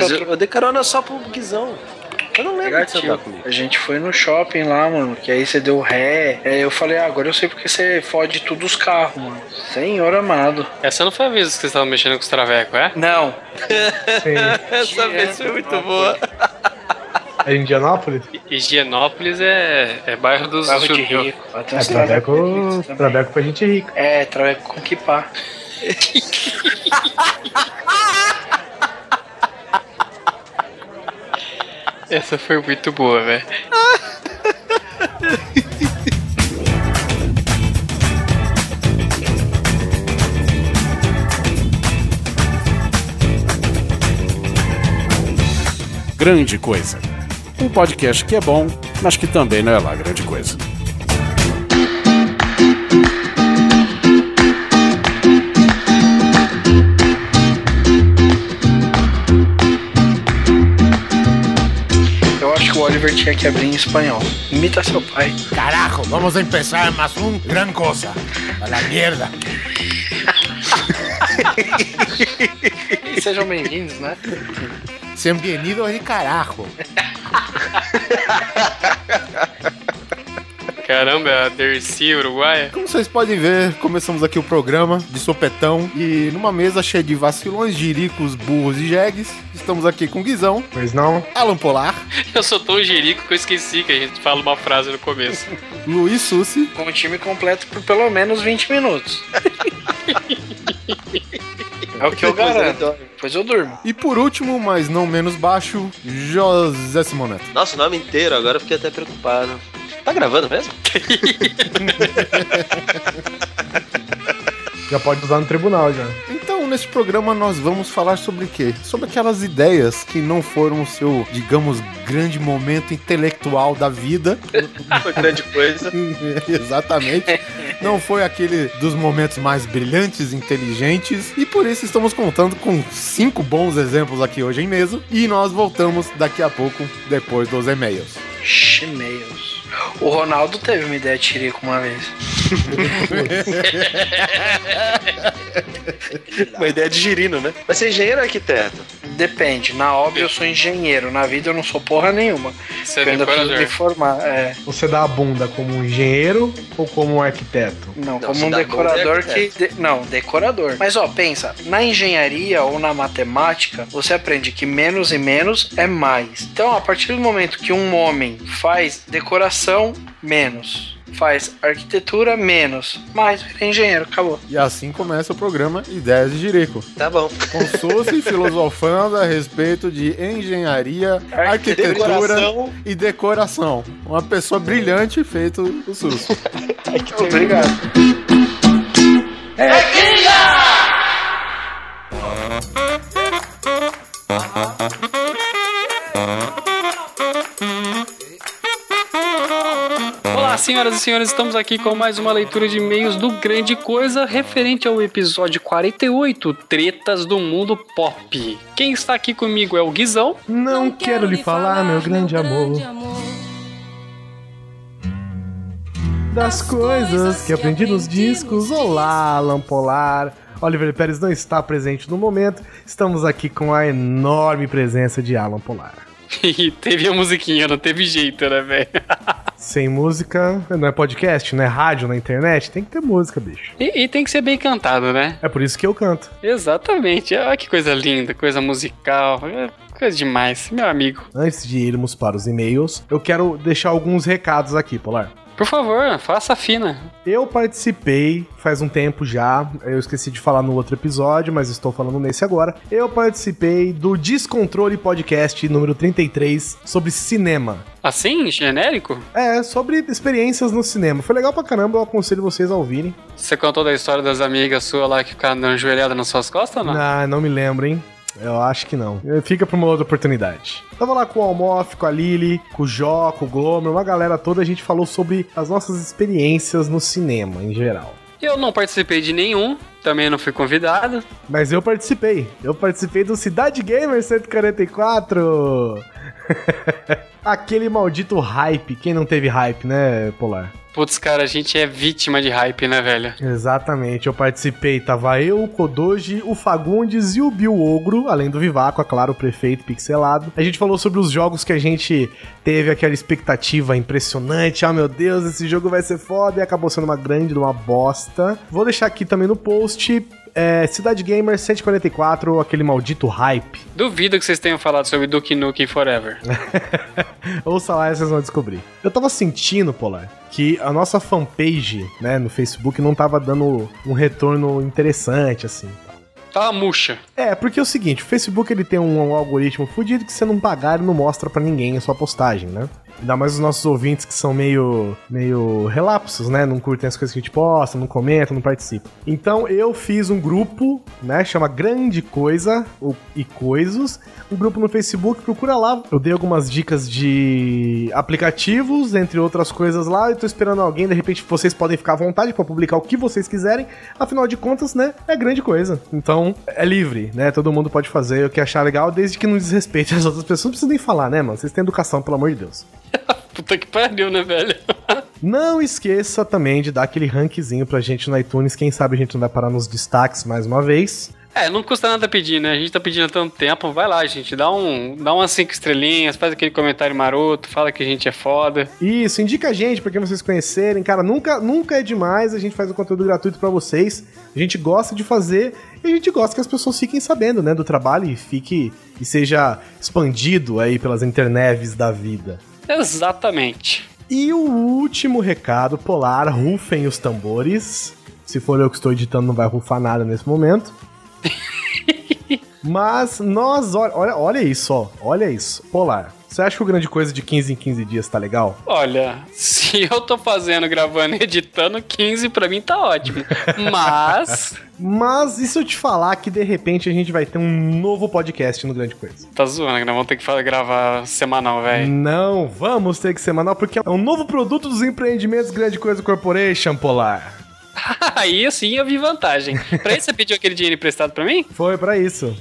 mas eu, eu dei carona só pro Guizão. Eu não lembro de você andar comigo. A gente foi no shopping lá, mano, que aí você deu ré. Aí eu falei, ah, agora eu sei porque você fode tudo os carros, mano. Senhor amado. Essa não foi a vez que vocês estavam mexendo com os travecos, é? Não. Essa vez foi muito boa. É Indianápolis? Higienópolis é, é bairro dos Bairro de rico. É traveco, traveco pra gente rica. É, traveco com kipá. Essa foi muito boa, velho. Grande Coisa. Um podcast que é bom, mas que também não é lá grande coisa. Oliver tinha que abrir em espanhol. Imita seu pai. Carajo, vamos empezar más un gran cosa. A la mierda. E sejam bem-vindos, né? Sean bienvenidos de carajo. Caramba, é a Dercy Uruguaia. Como vocês podem ver, começamos aqui o programa de sopetão e numa mesa cheia de vacilões, jiricos, burros e jegues. Estamos aqui com Guizão, Pois não? Alan Polar, Eu sou tão jerico que eu esqueci que a gente fala uma frase no começo. Luiz Sussi Com o time completo por pelo menos 20 minutos. é o que eu garanto. Depois eu durmo. e por último, mas não menos baixo, José Simoneto. Nossa, o nome inteiro, agora eu fiquei até preocupado. Tá gravando mesmo? Já pode usar no tribunal já. Então, nesse programa nós vamos falar sobre o quê? Sobre aquelas ideias que não foram o seu, digamos, grande momento intelectual da vida. Foi grande coisa. Exatamente. Não foi aquele dos momentos mais brilhantes, inteligentes. E por isso estamos contando com cinco bons exemplos aqui hoje em mesa. E nós voltamos daqui a pouco, depois dos e-mails. Chimeus. O Ronaldo teve uma ideia de tirico uma vez. Uma ideia de girino, né? Vai ser engenheiro ou arquiteto? Depende. Na obra eu sou engenheiro. Na vida eu não sou porra nenhuma. Você é eu ainda preciso me decorador. formar. É. Você dá a bunda como um engenheiro ou como um arquiteto? Não, Não, como um decorador é que. de- Não, decorador. Mas ó, pensa, na engenharia ou na matemática, você aprende que menos e menos é mais. Então, a partir do momento que um homem faz decoração, menos. Faz arquitetura, menos. Mais, vira engenheiro, acabou. E assim começa o programa Ideias de Jerico. Tá bom. Com Sussi filosofando a respeito de engenharia, arquitetura Decoração. e decoração. Uma pessoa brilhante feito o Sussi. Obrigado. Olá, senhoras e senhores, estamos aqui com mais uma leitura de e-mails do Grande Coisa referente ao episódio 48, Tretas do Mundo Pop. Quem está aqui comigo é o Guizão. Não quero lhe falar, meu grande amor, das coisas que aprendi nos discos. Olá, Alan Polar. Oliver Pérez não está presente no momento. Estamos aqui com a enorme presença de Alan Polar. E teve a musiquinha, não teve jeito, né, velho? Sem música, não é podcast, não é rádio na internet, tem que ter música, bicho. E, e tem que ser bem cantado, né? É por isso que eu canto. Exatamente. Olha que coisa linda, coisa musical. é Coisa demais, meu amigo. Antes de irmos para os e-mails, eu quero deixar alguns recados aqui, Polar. Por favor, faça a fina. Eu participei faz um tempo já, eu esqueci de falar no outro episódio, mas estou falando nesse agora. Eu participei do Descontrole Podcast número 33 sobre cinema. Assim, genérico? É, sobre experiências no cinema. Foi legal pra caramba, eu aconselho vocês a ouvirem. Você contou da história das amigas suas lá que ficaram dando joelhada nas suas costas ou não? Ah, não me lembro, hein? Eu acho que não. Fica pra uma outra oportunidade. Tava lá com o Almof, com a Lily, com o Jó, com o Glomer, uma galera toda, a gente falou sobre as nossas experiências no cinema em geral. Eu não participei de nenhum, também não fui convidado. Mas eu participei. Eu participei do Cidade Gamer 144. Aquele maldito hype. Quem não teve hype, né, Polar? Putz, cara, a gente é vítima de hype, né, velho? Exatamente, eu participei, tava eu, o Kodoji, o Fagundes e o Bill Ogro, além do Vivaco, é claro, o prefeito pixelado. A gente falou sobre os jogos que a gente teve aquela expectativa impressionante, ah meu Deus, esse jogo vai ser foda, e acabou sendo uma grande, uma bosta. Vou deixar aqui também no post é, Cidade Gamer 144, aquele maldito hype. Duvido que vocês tenham falado sobre Duke Nukem Forever. Ouça lá e vocês vão descobrir. Eu tava sentindo, Polar, que a nossa fanpage, né, no Facebook não tava dando um retorno interessante, assim. Tá murcha. É, porque é o seguinte, o Facebook ele tem um, algoritmo fudido que você não pagar ele não mostra para ninguém a sua postagem, né? Ainda mais os nossos ouvintes que são meio, meio relapsos, né? Não curtem as coisas que a gente posta, não comentam, não participam. Então eu fiz um grupo, né? Chama Grande Coisa e Coisos. Um grupo no Facebook, procura lá. Eu dei algumas dicas de aplicativos, entre outras coisas lá. Eu tô esperando alguém, de repente vocês podem ficar à vontade para publicar o que vocês quiserem. Afinal de contas, né? É grande coisa. Então é livre, né? Todo mundo pode fazer o que achar legal, desde que não desrespeite as outras pessoas. Não precisa nem falar, né, mano? Vocês têm educação, pelo amor de Deus. Puta que pariu, né, velho? Não esqueça também de dar aquele rankzinho pra gente no iTunes. Quem sabe a gente não vai parar nos destaques mais uma vez. É, não custa nada pedir, né? A gente tá pedindo há tanto tempo. Vai lá, gente. Dá, um, dá umas cinco estrelinhas, faz aquele comentário maroto, fala que a gente é foda. Isso, indica a gente pra quem vocês conhecerem. Cara, nunca, nunca é demais. A gente faz um conteúdo gratuito para vocês. A gente gosta de fazer e a gente gosta que as pessoas fiquem sabendo, né, do trabalho e fique e seja expandido aí pelas internets da vida. Exatamente. E o último recado polar, rufem os tambores. Se for eu que estou editando, não vai rufar nada nesse momento. Mas nós, olha, olha isso, ó. Olha isso. Polar. Você acha que o grande coisa de 15 em 15 dias tá legal? Olha, se eu tô fazendo, gravando e editando, 15 pra mim tá ótimo. Mas. Mas e se eu te falar que de repente a gente vai ter um novo podcast no Grande Coisa? Tá zoando, que nós vamos ter que gravar semanal, velho. Não, vamos ter que semanal, porque é um novo produto dos empreendimentos Grande Coisa Corporation, Polar. Aí sim eu vi vantagem. Pra isso você pediu aquele dinheiro emprestado pra mim? Foi para isso.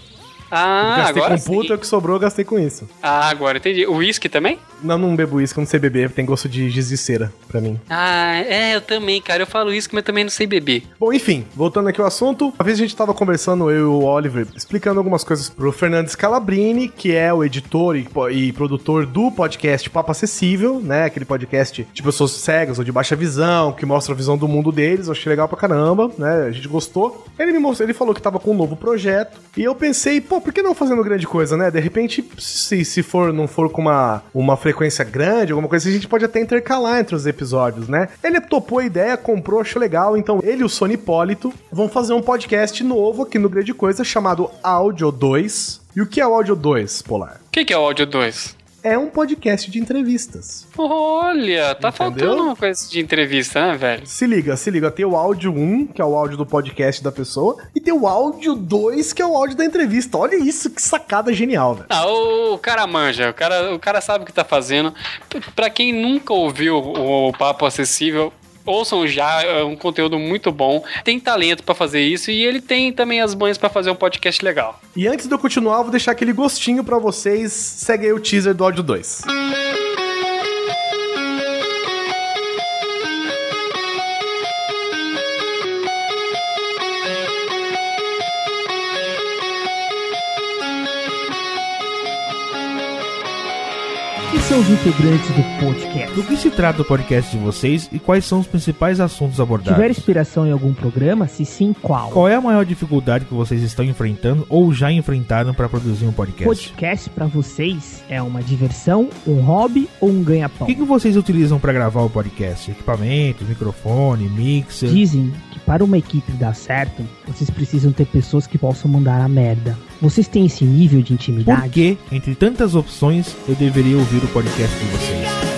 Ah, gastei agora com puta, o que sobrou eu gastei com isso. Ah, agora entendi. O uísque também? Não, não bebo uísque, eu não sei beber, tem gosto de giz de cera pra mim. Ah, é, eu também, cara. Eu falo uísque, mas também não sei beber. Bom, enfim, voltando aqui ao assunto, uma vez a gente tava conversando, eu e o Oliver, explicando algumas coisas pro Fernando Scalabrini, que é o editor e, e produtor do podcast Papo Acessível, né? Aquele podcast de pessoas cegas ou de baixa visão, que mostra a visão do mundo deles. Eu achei legal pra caramba, né? A gente gostou. Ele me mostrou, ele falou que tava com um novo projeto. E eu pensei, pô, por que não fazendo grande coisa, né? De repente, se, se for, não for com uma, uma frequência grande, alguma coisa a gente pode até intercalar entre os episódios, né? Ele topou a ideia, comprou, achou legal. Então, ele e o Sony Hipólito vão fazer um podcast novo aqui no Grande Coisa chamado Áudio 2. E o que é o Áudio 2, Polar? O que, que é o Áudio 2? É um podcast de entrevistas. Olha, tá Entendeu? faltando uma coisa de entrevista, né, velho? Se liga, se liga. Tem o áudio 1, que é o áudio do podcast da pessoa, e tem o áudio 2, que é o áudio da entrevista. Olha isso, que sacada genial, velho. Ah, o, cara manja, o cara, o cara sabe o que tá fazendo. Pra quem nunca ouviu o Papo Acessível, ouçam já, é um conteúdo muito bom. Tem talento para fazer isso e ele tem também as banhas para fazer um podcast legal. E antes de eu continuar, vou deixar aquele gostinho para vocês. Segue aí o teaser do áudio 2. São os integrantes do podcast? Do que se trata o podcast de vocês e quais são os principais assuntos abordados? Tiver inspiração em algum programa? Se sim, qual? Qual é a maior dificuldade que vocês estão enfrentando ou já enfrentaram para produzir um podcast? Podcast para vocês é uma diversão, um hobby ou um ganha-pão? O que, que vocês utilizam para gravar o podcast? Equipamentos, microfone, mixer? Dizem que para uma equipe dar certo, vocês precisam ter pessoas que possam mandar a merda. Vocês têm esse nível de intimidade? Por que, entre tantas opções, eu deveria ouvir o podcast de vocês?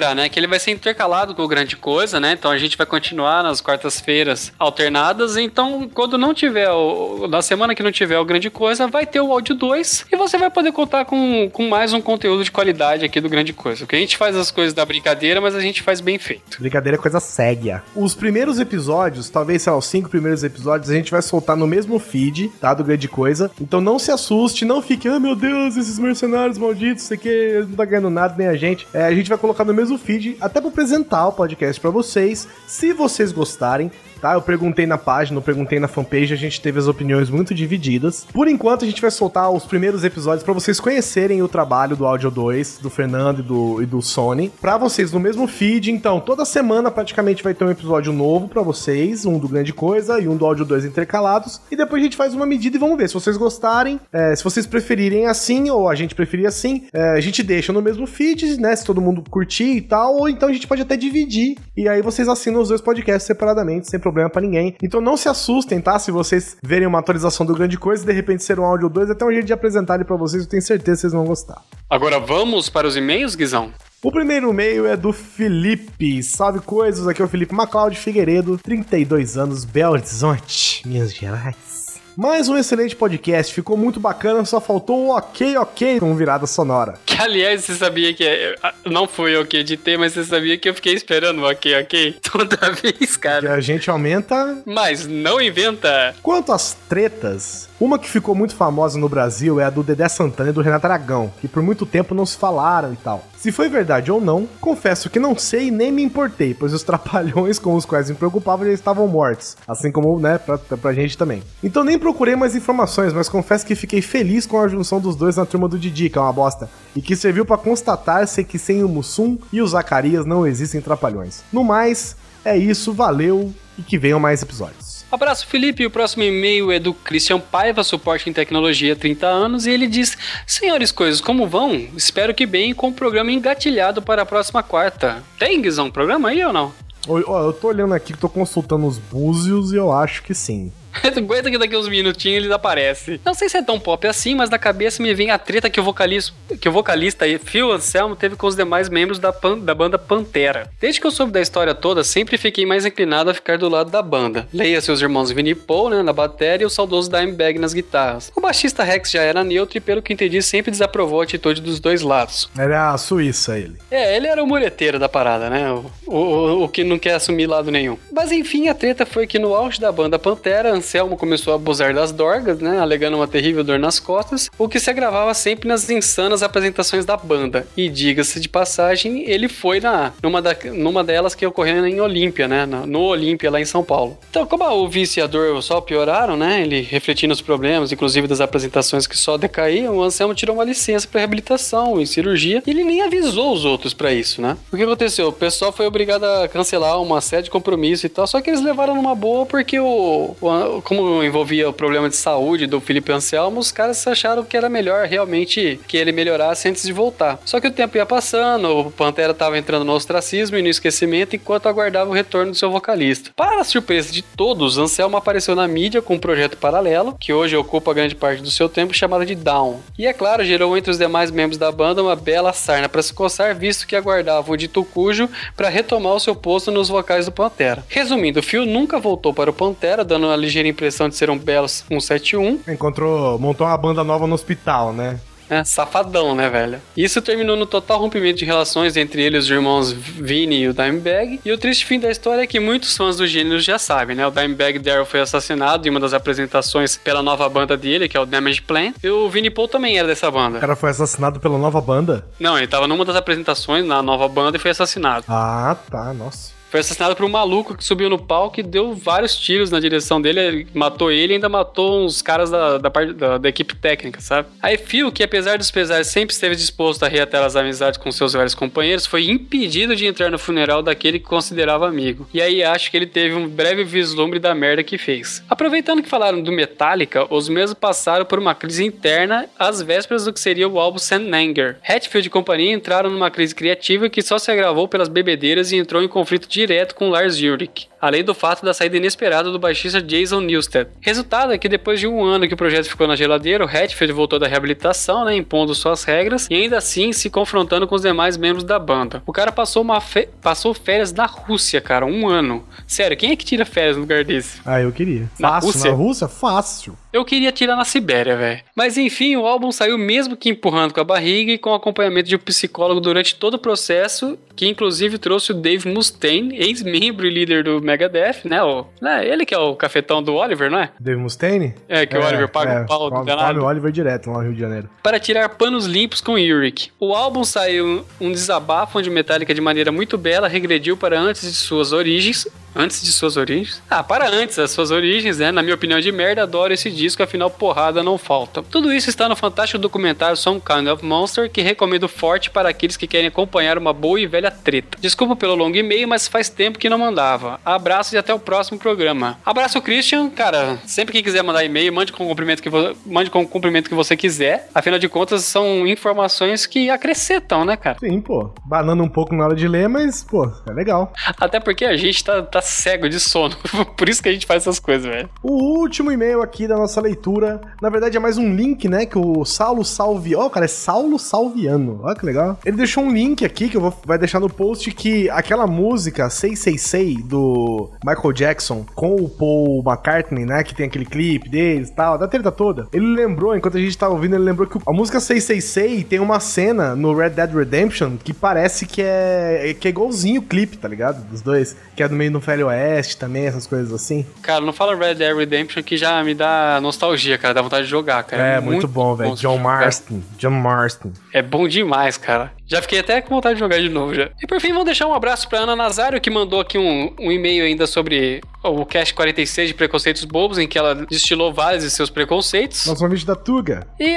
Lembrar, né, que ele vai ser intercalado com o Grande Coisa, né? Então a gente vai continuar nas quartas-feiras alternadas. Então, quando não tiver o. Na semana que não tiver o Grande Coisa, vai ter o áudio 2 e você vai poder contar com, com mais um conteúdo de qualidade aqui do Grande Coisa. Porque a gente faz as coisas da brincadeira, mas a gente faz bem feito. Brincadeira é coisa séria. Os primeiros episódios, talvez, sei lá, os cinco primeiros episódios, a gente vai soltar no mesmo feed, tá? Do Grande Coisa. Então não se assuste, não fique, ah, meu Deus, esses mercenários malditos, sei que não tá ganhando nada, nem a gente. É, a gente vai colocar no mesmo feed, até pra apresentar o podcast pra vocês. Se vocês gostarem, tá? Eu perguntei na página, eu perguntei na fanpage, a gente teve as opiniões muito divididas. Por enquanto, a gente vai soltar os primeiros episódios pra vocês conhecerem o trabalho do Audio 2, do Fernando e do, e do Sony, pra vocês no mesmo feed. Então, toda semana praticamente vai ter um episódio novo pra vocês, um do Grande Coisa e um do Audio 2 intercalados. E depois a gente faz uma medida e vamos ver. Se vocês gostarem, é, se vocês preferirem assim, ou a gente preferir assim, é, a gente deixa no mesmo feed, né? Se todo mundo curtir e tal, ou então a gente pode até dividir. E aí vocês assinam os dois podcasts separadamente, sem problema pra ninguém. Então não se assustem, tá? Se vocês verem uma atualização do Grande Coisa e de repente ser um áudio 2, até um jeito de apresentar ele pra vocês, eu tenho certeza que vocês vão gostar. Agora vamos para os e-mails, Guizão? O primeiro e-mail é do Felipe. Salve coisas, aqui é o Felipe Macleod Figueiredo, 32 anos, Belo Horizonte, Minas Gerais. Mais um excelente podcast, ficou muito bacana, só faltou o ok, ok com virada sonora. Que aliás, você sabia que. é- Não foi eu que editei, mas você sabia que eu fiquei esperando o ok, ok? Toda vez, cara. a gente aumenta. Mas não inventa. Quanto às tretas, uma que ficou muito famosa no Brasil é a do Dedé Santana e do Renato Aragão, que por muito tempo não se falaram e tal. Se foi verdade ou não, confesso que não sei e nem me importei, pois os trapalhões com os quais me preocupava já estavam mortos, assim como, né, pra, pra gente também. Então nem procurei mais informações, mas confesso que fiquei feliz com a junção dos dois na turma do Didi, que é uma bosta, e que serviu pra constatar-se que sem o Mussum e o Zacarias não existem trapalhões. No mais, é isso, valeu e que venham mais episódios. Abraço, Felipe. O próximo e-mail é do Christian Paiva, suporte em tecnologia, 30 anos, e ele diz: Senhores coisas, como vão? Espero que bem, com o programa engatilhado para a próxima quarta. Tem, Guizão, programa aí ou não? Ó, eu tô olhando aqui, tô consultando os búzios e eu acho que sim. Aguenta que daqui uns minutinhos ele aparece. Não sei se é tão pop assim, mas na cabeça me vem a treta que o vocalista, que o vocalista Phil Anselmo teve com os demais membros da, pan- da banda Pantera. Desde que eu soube da história toda, sempre fiquei mais inclinado a ficar do lado da banda. Leia seus irmãos Vinnie Paul, né, na bateria e o saudoso Dimebag nas guitarras. O baixista Rex já era neutro e, pelo que entendi, sempre desaprovou a atitude dos dois lados. Era a Suíça ele. É, ele era o mureteiro da parada, né? O, o, o que não quer assumir lado nenhum. Mas enfim, a treta foi que no auge da banda Pantera, Anselmo começou a abusar das dorgas, né? Alegando uma terrível dor nas costas, o que se agravava sempre nas insanas apresentações da banda. E diga-se de passagem, ele foi na, numa, da, numa delas que ocorreu em Olímpia, né? No Olímpia, lá em São Paulo. Então, como o vício e a dor só pioraram, né? Ele refletindo os problemas, inclusive das apresentações que só decaíam, o Anselmo tirou uma licença para reabilitação e cirurgia. E ele nem avisou os outros para isso, né? O que aconteceu? O pessoal foi obrigado a cancelar uma série de compromissos e tal, só que eles levaram numa boa porque o, o- como envolvia o problema de saúde do Felipe Anselmo, os caras acharam que era melhor realmente que ele melhorasse antes de voltar. Só que o tempo ia passando, o Pantera tava entrando no ostracismo e no esquecimento enquanto aguardava o retorno do seu vocalista. Para a surpresa de todos, Anselmo apareceu na mídia com um projeto paralelo, que hoje ocupa grande parte do seu tempo, chamado de Down. E é claro, gerou entre os demais membros da banda uma bela sarna para se coçar, visto que aguardava o dito cujo para retomar o seu posto nos vocais do Pantera. Resumindo, o Phil nunca voltou para o Pantera, dando uma ligeira impressão de ser um belo 171, Encontrou, montou uma banda nova no hospital, né? é, safadão, né, velho? Isso terminou no total rompimento de relações entre ele e os irmãos Vinny e o Dimebag. E o triste fim da história é que muitos fãs do gênero já sabem, né? O Dimebag Daryl foi assassinado em uma das apresentações pela nova banda dele, que é o Damage Plan. E o Vinny Paul também era dessa O banda. cara foi assassinado pela nova banda. Não, ele tava numa das apresentações na nova banda e foi assassinado. Ah, tá, nossa. Foi assassinado por um maluco que subiu no palco e deu vários tiros na direção dele, ele matou ele e ainda matou uns caras da, da, parte, da, da equipe técnica, sabe? Aí Phil, que apesar dos pesares sempre esteve disposto a reatar as amizades com seus velhos companheiros, foi impedido de entrar no funeral daquele que considerava amigo. E aí acho que ele teve um breve vislumbre da merda que fez. Aproveitando que falaram do Metallica, os mesmos passaram por uma crise interna às vésperas do que seria o álbum Sand Anger. Hatfield e companhia entraram numa crise criativa que só se agravou pelas bebedeiras e entrou em conflito direto com Lars Ulrich. Além do fato da saída inesperada do baixista Jason Newsted. Resultado é que depois de um ano que o projeto ficou na geladeira, o Hatfield voltou da reabilitação, né, impondo suas regras e ainda assim se confrontando com os demais membros da banda. O cara passou, uma passou férias na Rússia, cara, um ano. Sério, quem é que tira férias no lugar desse? Ah, eu queria. Na Fácil, Rússia? na Rússia? Fácil. Eu queria tirar na Sibéria, velho. Mas enfim, o álbum saiu mesmo que empurrando com a barriga e com acompanhamento de um psicólogo durante todo o processo, que inclusive trouxe o Dave Mustaine, ex-membro e líder do Megadeth, né? O, né? Ele que é o cafetão do Oliver, não é? Dave Mustaine? É, que o Oliver paga o pau do danado. o Oliver direto lá no Rio de Janeiro. para tirar panos limpos com Yurik. O álbum saiu um desabafo onde Metallica, de maneira muito bela, regrediu para antes de suas origens. Antes de suas origens? Ah, para antes das suas origens, né? Na minha opinião de merda, adoro esse disco, afinal porrada não falta. Tudo isso está no fantástico documentário Some Kind of Monster, que recomendo forte para aqueles que querem acompanhar uma boa e velha treta. Desculpa pelo longo e-mail, mas faz tempo que não mandava. Abraço e até o próximo programa. Abraço, Christian. Cara, sempre que quiser mandar e-mail, mande com o cumprimento que, vo... mande com o cumprimento que você quiser. Afinal de contas, são informações que acrescentam, né, cara? Sim, pô. Banando um pouco na hora de ler, mas, pô, é legal. Até porque a gente tá, tá cego de sono. Por isso que a gente faz essas coisas, velho. O último e-mail aqui da nossa leitura, na verdade é mais um link, né, que o Saulo Salvi... Ó, cara, é Saulo Salviano. Olha que legal. Ele deixou um link aqui, que eu vou vai deixar no post, que aquela música 666 do Michael Jackson com o Paul McCartney, né, que tem aquele clipe deles e tal, da treta toda. Ele lembrou, enquanto a gente tava ouvindo, ele lembrou que a música 666 tem uma cena no Red Dead Redemption que parece que é, que é igualzinho o clipe, tá ligado? Dos dois. Que é do meio do Velho Oeste também, essas coisas assim. Cara, não fala Red Dead Redemption que já me dá nostalgia, cara. Dá vontade de jogar, cara. É, muito, bom, velho. John. Marston. John Marston. É bom demais, cara. Já fiquei até com vontade de jogar de novo já. E por fim, vamos deixar um abraço pra Ana Nazário, que mandou aqui um, um e-mail ainda sobre o Cast 46 de Preconceitos Bobos, em que ela destilou vários de seus preconceitos. Nosso convite da Tuga. E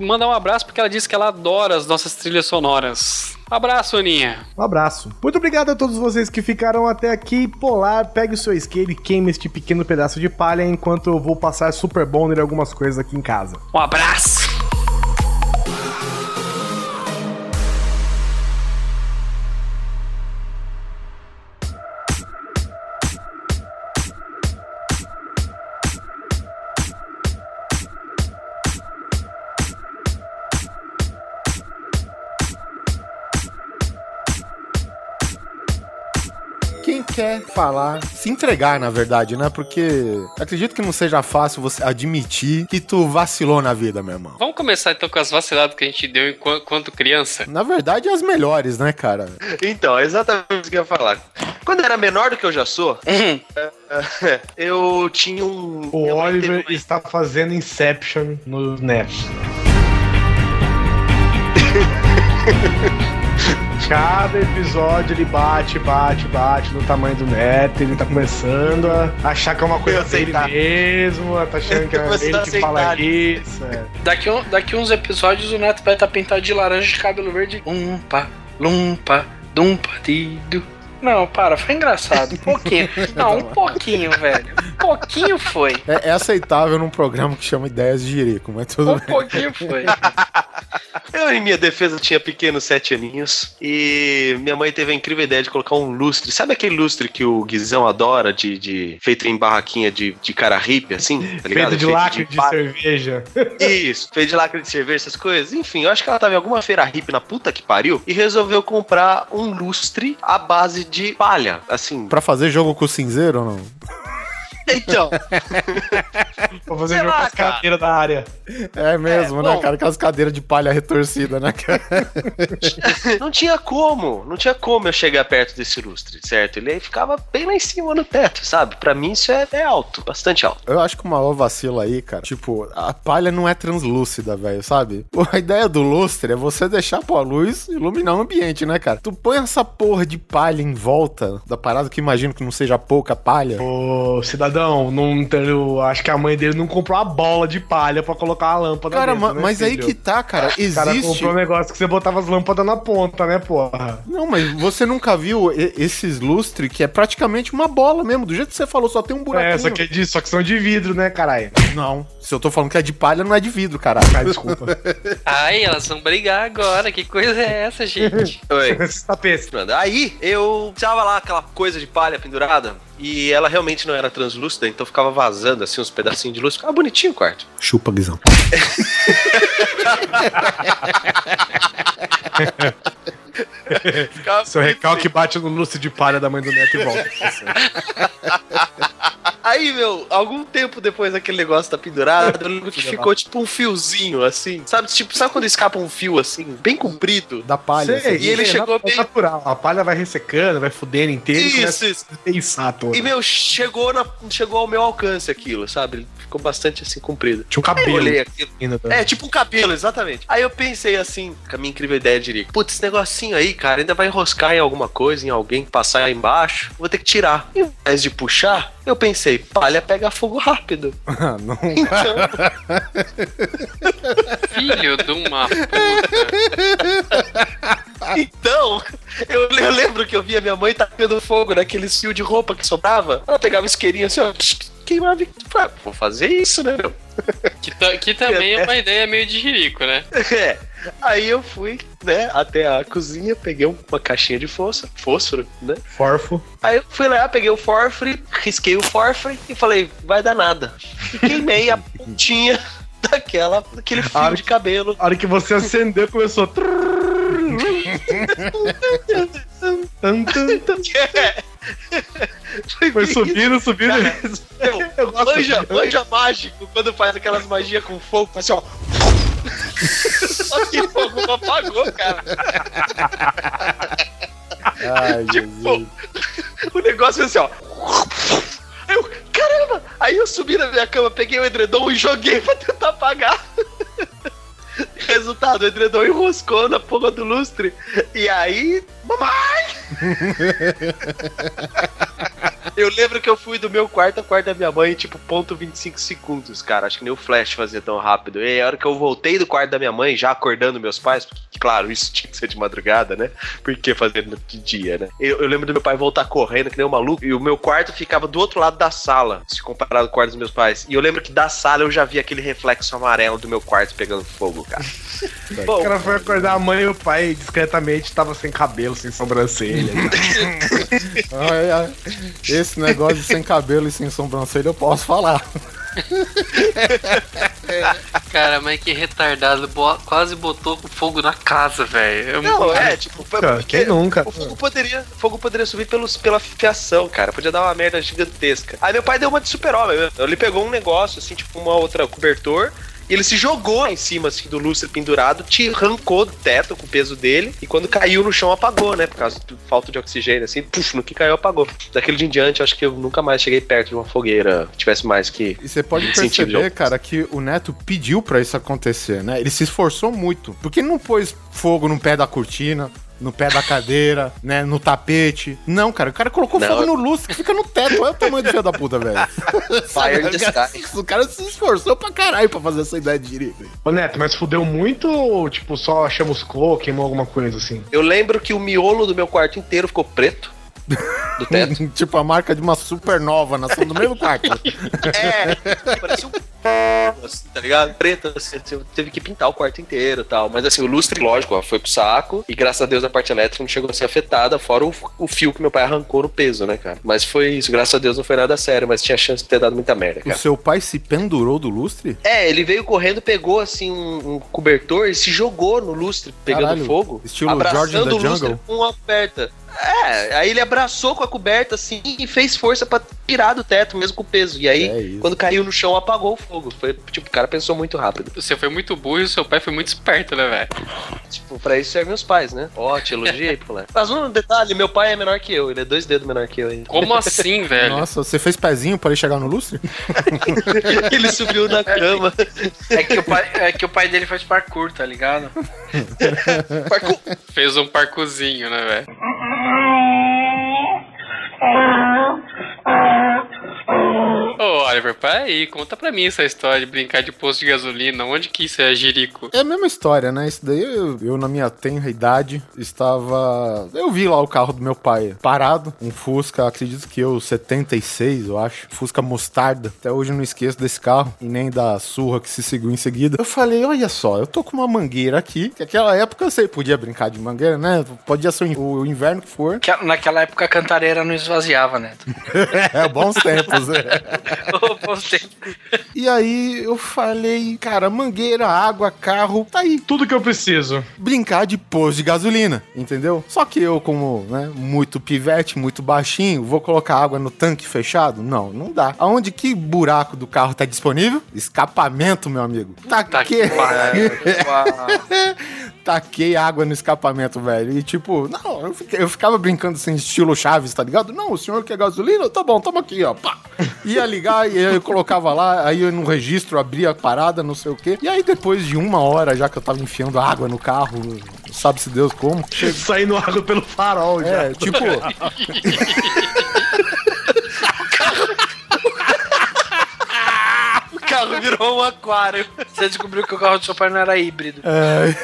mandar um abraço porque ela disse que ela adora as nossas trilhas sonoras. Abraço, Aninha. Um abraço. Muito obrigado a todos vocês que ficaram até aqui. Polar, pegue o seu isqueiro e queime este pequeno pedaço de palha enquanto eu vou passar Super Bonder e algumas coisas aqui em casa. Um abraço. Quer falar, se entregar, na verdade, né? Porque acredito que não seja fácil você admitir que tu vacilou na vida, meu irmão. Vamos começar então com as vaciladas que a gente deu enquanto, criança. Na verdade, as melhores, né, cara? Então, é exatamente o que eu ia falar. Quando eu era menor do que eu já sou, é, eu tinha um. O teve Oliver está fazendo Inception no NET. Cada episódio ele bate, bate, bate no tamanho do neto. Ele tá começando a achar que é uma coisa dele aceitar. mesmo, tá achando que é ele que fala isso. é. Daqui, um- daqui uns episódios o Neto vai estar pintado de laranja de cabelo verde. Umpa, lumpa, dumpa, dido. Não, para, foi engraçado. Um pouquinho. Não, um pouquinho, velho. Um pouquinho foi. É, é aceitável num programa que chama Ideias de Jerico, mas tudo Um bem. pouquinho foi. Eu, em minha defesa, tinha pequenos sete aninhos. E minha mãe teve a incrível ideia de colocar um lustre. Sabe aquele lustre que o Guizão adora, de, de feito em barraquinha de, de cara hippie, assim? Tá ligado? Feito de lacre de palha. cerveja. Isso, feito de lacre de cerveja, essas coisas. Enfim, eu acho que ela tava em alguma feira hippie na puta que pariu e resolveu comprar um lustre à base de palha. Assim. Pra fazer jogo com o cinzeiro ou não? Então, Vou fazer Sei jogo com as cara. cadeiras da área. É mesmo, É, né, bom. cara? Aquelas cadeiras de palha retorcida, né, cara? não tinha como, não tinha como eu chegar perto desse lustre, certo? Ele ficava bem lá em cima no teto, sabe? Pra mim isso é, é alto, bastante alto. Eu acho que o maior vacilo aí, cara, tipo, a palha não é translúcida, velho, sabe? Pô, A ideia do lustre é você deixar pô, a luz iluminar o ambiente, né, cara? Tu põe essa porra de palha em volta da parada, que imagino que não seja pouca palha. Ô, cidadão, não, eu acho que a mãe dele não comprou a bola de palha pra colocar a lâmpada Cara, dentro, ma- né, mas aí filho? que tá, cara, O cara existe... comprou um negócio que você botava as lâmpadas na ponta, né, porra? Não, mas você nunca viu esses lustres que é praticamente uma bola mesmo, do jeito que você falou, só tem um buraquinho. É, só que é disso, só que são de vidro, né, caralho? Não, se eu tô falando que é de palha, não é de vidro, caralho. Ah, desculpa. Ai, elas vão brigar agora. Que coisa é essa, gente? Oi. Esses tapetes. Mano, Aí eu tava lá aquela coisa de palha pendurada E ela realmente não era translúcida, então ficava vazando assim uns pedacinhos de luz. Ficava bonitinho o quarto. Chupa, Guizão. Seu recalque bate no lustre de palha da mãe do neto e volta. Aí, meu, algum tempo depois daquele negócio tá pendurado, eu lembro que ficou tipo um fiozinho assim. Sabe, tipo, sabe quando escapa um fio assim, bem comprido? Da palha. Sei, assim. E ele é chegou é bem- natural. A palha vai ressecando, vai fudendo inteiro e Isso, isso. pensar. E, meu, chegou, na, chegou ao meu alcance aquilo, sabe? Ele ficou bastante assim comprido. Tinha um Aí eu cabelo. olhei aquilo. ainda da- É, tipo um cabelo, exatamente. Aí eu pensei assim, com a minha incrível ideia de putz, esse negocinho aí, cara, ainda vai enroscar em alguma coisa, em alguém que passar aí embaixo, vou ter que tirar. Em vez de puxar, eu pensei, palha pega fogo rápido. Ah, não. Então, Filho de uma puta. então eu, eu lembro que eu via minha mãe tacando fogo naqueles fios de roupa que sobrava. Ela pegava o isqueirinho assim, ó, queimava e. Ah, vou fazer isso, né, meu? Que, que também é uma ideia meio de jirico, né? É. Aí eu fui, né, até a cozinha, peguei uma caixinha de fósforo, fósforo, né? Forfo. Aí eu fui lá, peguei o fósforo, risquei o fósforo e falei, vai dar nada. E queimei a pontinha daquela, daquele fio Ah, de cabelo. A hora que você acendeu, começou. Tum, tum. Foi subindo, subindo. Meu, Eu gosto. manja, manja mágico, quando faz aquelas magias com fogo, faz assim, ó. Só que o fogo não apagou, cara. Ai, Tipo, Jesus. o negócio é assim, ó. Aí eu, caramba! Aí eu subi na minha cama, peguei o edredom e joguei pra tentar apagar. Resultado, o edredom enroscou na porra do lustre. E aí, mamãe! Eu lembro que eu fui do meu quarto ao quarto da minha mãe, tipo, ponto 25 segundos, cara. Acho que nem o Flash fazia tão rápido. E a hora que eu voltei do quarto da minha mãe, já acordando meus pais, porque, claro, isso tinha que ser de madrugada, né? Porque fazendo de dia, né? Eu, eu lembro do meu pai voltar correndo, que nem um maluco, e o meu quarto ficava do outro lado da sala, se comparado com o quarto dos meus pais. E eu lembro que da sala eu já vi aquele reflexo amarelo do meu quarto pegando fogo, cara. O Bom, cara foi acordar a mãe e o pai discretamente tava sem cabelo, sem sobrancelha. Ai, ai. Esse negócio de sem cabelo e sem sobrancelha eu posso falar. Cara, mas que retardado. bo- Quase botou fogo na casa, velho. Não, é, tipo, foi Cara, quem nunca? O fogo poderia, o fogo poderia subir pelos, pela fiação, cara. Podia dar uma merda gigantesca. Aí meu pai deu uma de super-homem. Ele pegou um negócio, assim, tipo uma outra cobertor. E ele se jogou em cima assim, do lustre pendurado, te arrancou do teto com o peso dele. E quando caiu no chão, apagou, né? Por causa da falta de oxigênio, assim. Puf, no que caiu, apagou. Daquele dia em diante, acho que eu nunca mais cheguei perto de uma fogueira que tivesse mais que. E você pode perceber, cara, que o Neto pediu pra isso acontecer, né? Ele se esforçou muito. Porque ele não pôs fogo no pé da cortina, no pé da cadeira, né? No tapete. Não, cara, o cara colocou Não. fogo no lustre que fica no teto. Olha o tamanho do filho da puta, velho. Fire in the o, cara, sky. o cara se esforçou pra caralho pra fazer essa ideia de direito. Ô Neto, mas fudeu muito ou, tipo, só chamuscou, queimou alguma coisa assim? Eu lembro que o miolo do meu quarto inteiro ficou preto. Do teto. tipo a marca de uma supernova nascendo no mesmo quarto. É, parece um. Assim, tá ligado? Preto, assim, você teve que pintar o quarto inteiro e tal. Mas assim, o lustre, lógico, ó, foi pro saco. E graças a Deus a parte elétrica não chegou a ser afetada, fora o, o fio que meu pai arrancou no peso, né, cara? Mas foi isso, graças a Deus não foi nada sério, mas tinha chance de ter dado muita merda, O cara. seu pai se pendurou do lustre? É, ele veio correndo, pegou assim um, um cobertor e se jogou no lustre, pegando Caralho, fogo. estilo abraçando George o lustre Jungle. com uma. É, aí ele abraçou com a coberta assim e fez força pra tirar do teto, mesmo com o peso. E aí, É quando caiu no chão, apagou o fogo. Foi, tipo, o cara pensou muito rápido. Você foi muito burro e o seu pai foi muito esperto, né, velho? Tipo, pra isso servem os pais, né? Ó, te elogiei, moleque. Mas um detalhe, meu pai é menor que eu, ele é dois dedos menor que eu ainda. Como assim, velho? Nossa, você fez pezinho pra ele chegar no lustre? ele subiu na cama. É que, o pai, é que o pai dele faz parkour, tá ligado? Parkour. Fez um parcozinho, né, velho? É... Ô, olha, Oliver, para aí, conta pra mim essa história de brincar de posto de gasolina. Onde que isso é jirico? É a mesma história, né? Isso daí eu, eu, na minha tenra idade, estava. Eu vi lá o carro do meu pai parado, um Fusca, acredito que eu, 76, eu acho. Fusca mostarda. Até hoje eu não esqueço desse carro e nem da surra que se seguiu em seguida. Eu falei, olha só, eu tô com uma mangueira aqui, que naquela época eu sei, podia brincar de mangueira, né? Podia ser o inverno que for. Que Naquela época a cantareira não esvaziava, né? é, bons tempos, né? Ô, bons tempos. E aí eu falei, cara, mangueira, água, carro, tá aí. Tudo que eu preciso. Brincar de posto de gasolina, entendeu? Só que eu, como, né, muito pivete, muito baixinho, vou colocar água no tanque fechado? Não, não dá. Aonde que buraco do carro tá disponível? Escapamento, meu amigo. Tá, Tá que... que pariu. Taquei água no escapamento, velho. E tipo, não, eu, fiquei- eu ficava brincando assim, estilo Chaves, tá ligado? Não, o senhor quer gasolina? Tá bom, toma aqui, ó. Pá. Ia ligar e eu colocava lá, aí eu no registro abria a parada, não sei o quê. E aí depois de uma hora, já que eu tava enfiando água no carro, sabe-se Deus como. Saindo água pelo farol já. É, tipo, O carro virou um aquário. Você descobriu que o carro do seu pai não era híbrido. É.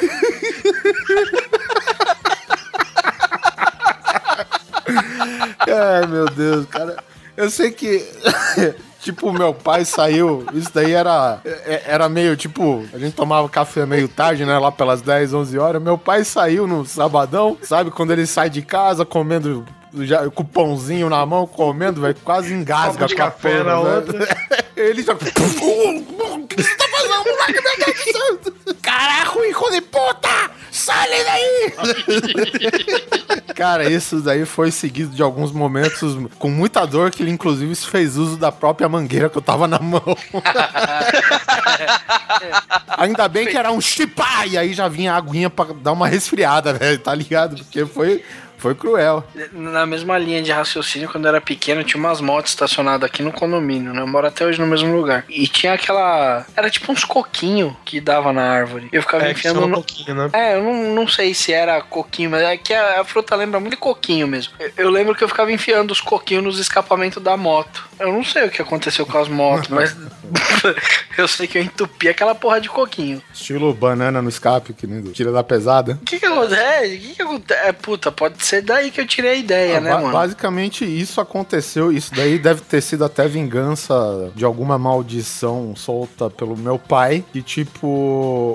Ai, meu Deus, cara. Eu sei que. Tipo, meu pai saiu. Isso daí era, é- era meio tipo. A gente tomava café meio tarde, né? Lá pelas 10, 11 horas. Meu pai saiu no sabadão, sabe? Quando ele sai de casa comendo. Já, com o pãozinho na mão, comendo, velho, quase engasga Copo de com a café porra, na velho. outra. Ele já. O que você tá do céu! Caraca, hijo de puta! Sai daí! Cara, isso daí foi seguido de alguns momentos com muita dor, que ele inclusive fez uso da própria mangueira que eu tava na mão. Ainda bem que era um chipá, e aí já vinha a aguinha pra dar uma resfriada, velho, tá ligado? Porque foi, foi cruel. Na mesma linha de raciocínio, quando eu era pequeno, tinha umas motos estacionadas aqui no condomínio, né? Eu moro até hoje no mesmo lugar. E tinha aquela. Era tipo uns coquinhos que dava na árvore. Eu ficava É, que enfiando um no. pouquinho, né? É, eu não, não sei se era coquinho, mas é que a, a fruta lembra muito de coquinho mesmo. Eu, eu lembro que eu ficava enfiando os coquinhos nos escapamentos da moto. Eu não sei o que aconteceu com as motos, mas eu sei que eu entupi aquela porra de coquinho. Estilo banana no escape, que nem do tira da pesada. O que que acontece? O que que acontece? É, puta, pode ser daí que eu tirei a ideia, Ah, né, ba- mano? Basicamente isso aconteceu. Isso daí deve ter sido até vingança de alguma maldição solta pelo meu pai. Que tipo,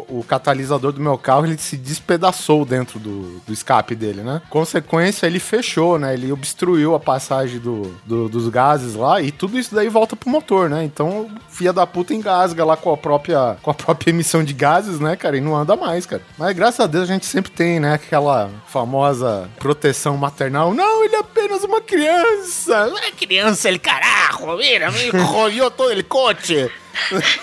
o catalisador do meu carro ele se despedaçou dentro do, do escape dele, né? Consequência, ele fechou, né? Ele obstruiu a passagem do, do- dos gases lá e tudo isso daí volta pro motor, né? Então, filha da puta engasga lá com a própria, com a própria emissão de gases, né, cara? E não anda mais, cara. Mas graças a Deus a gente sempre tem, né, aquela famosa proteção maternal. Não, ele é apenas uma criança. Não é criança, ele carajo, mira, me rolhou todo ele coche.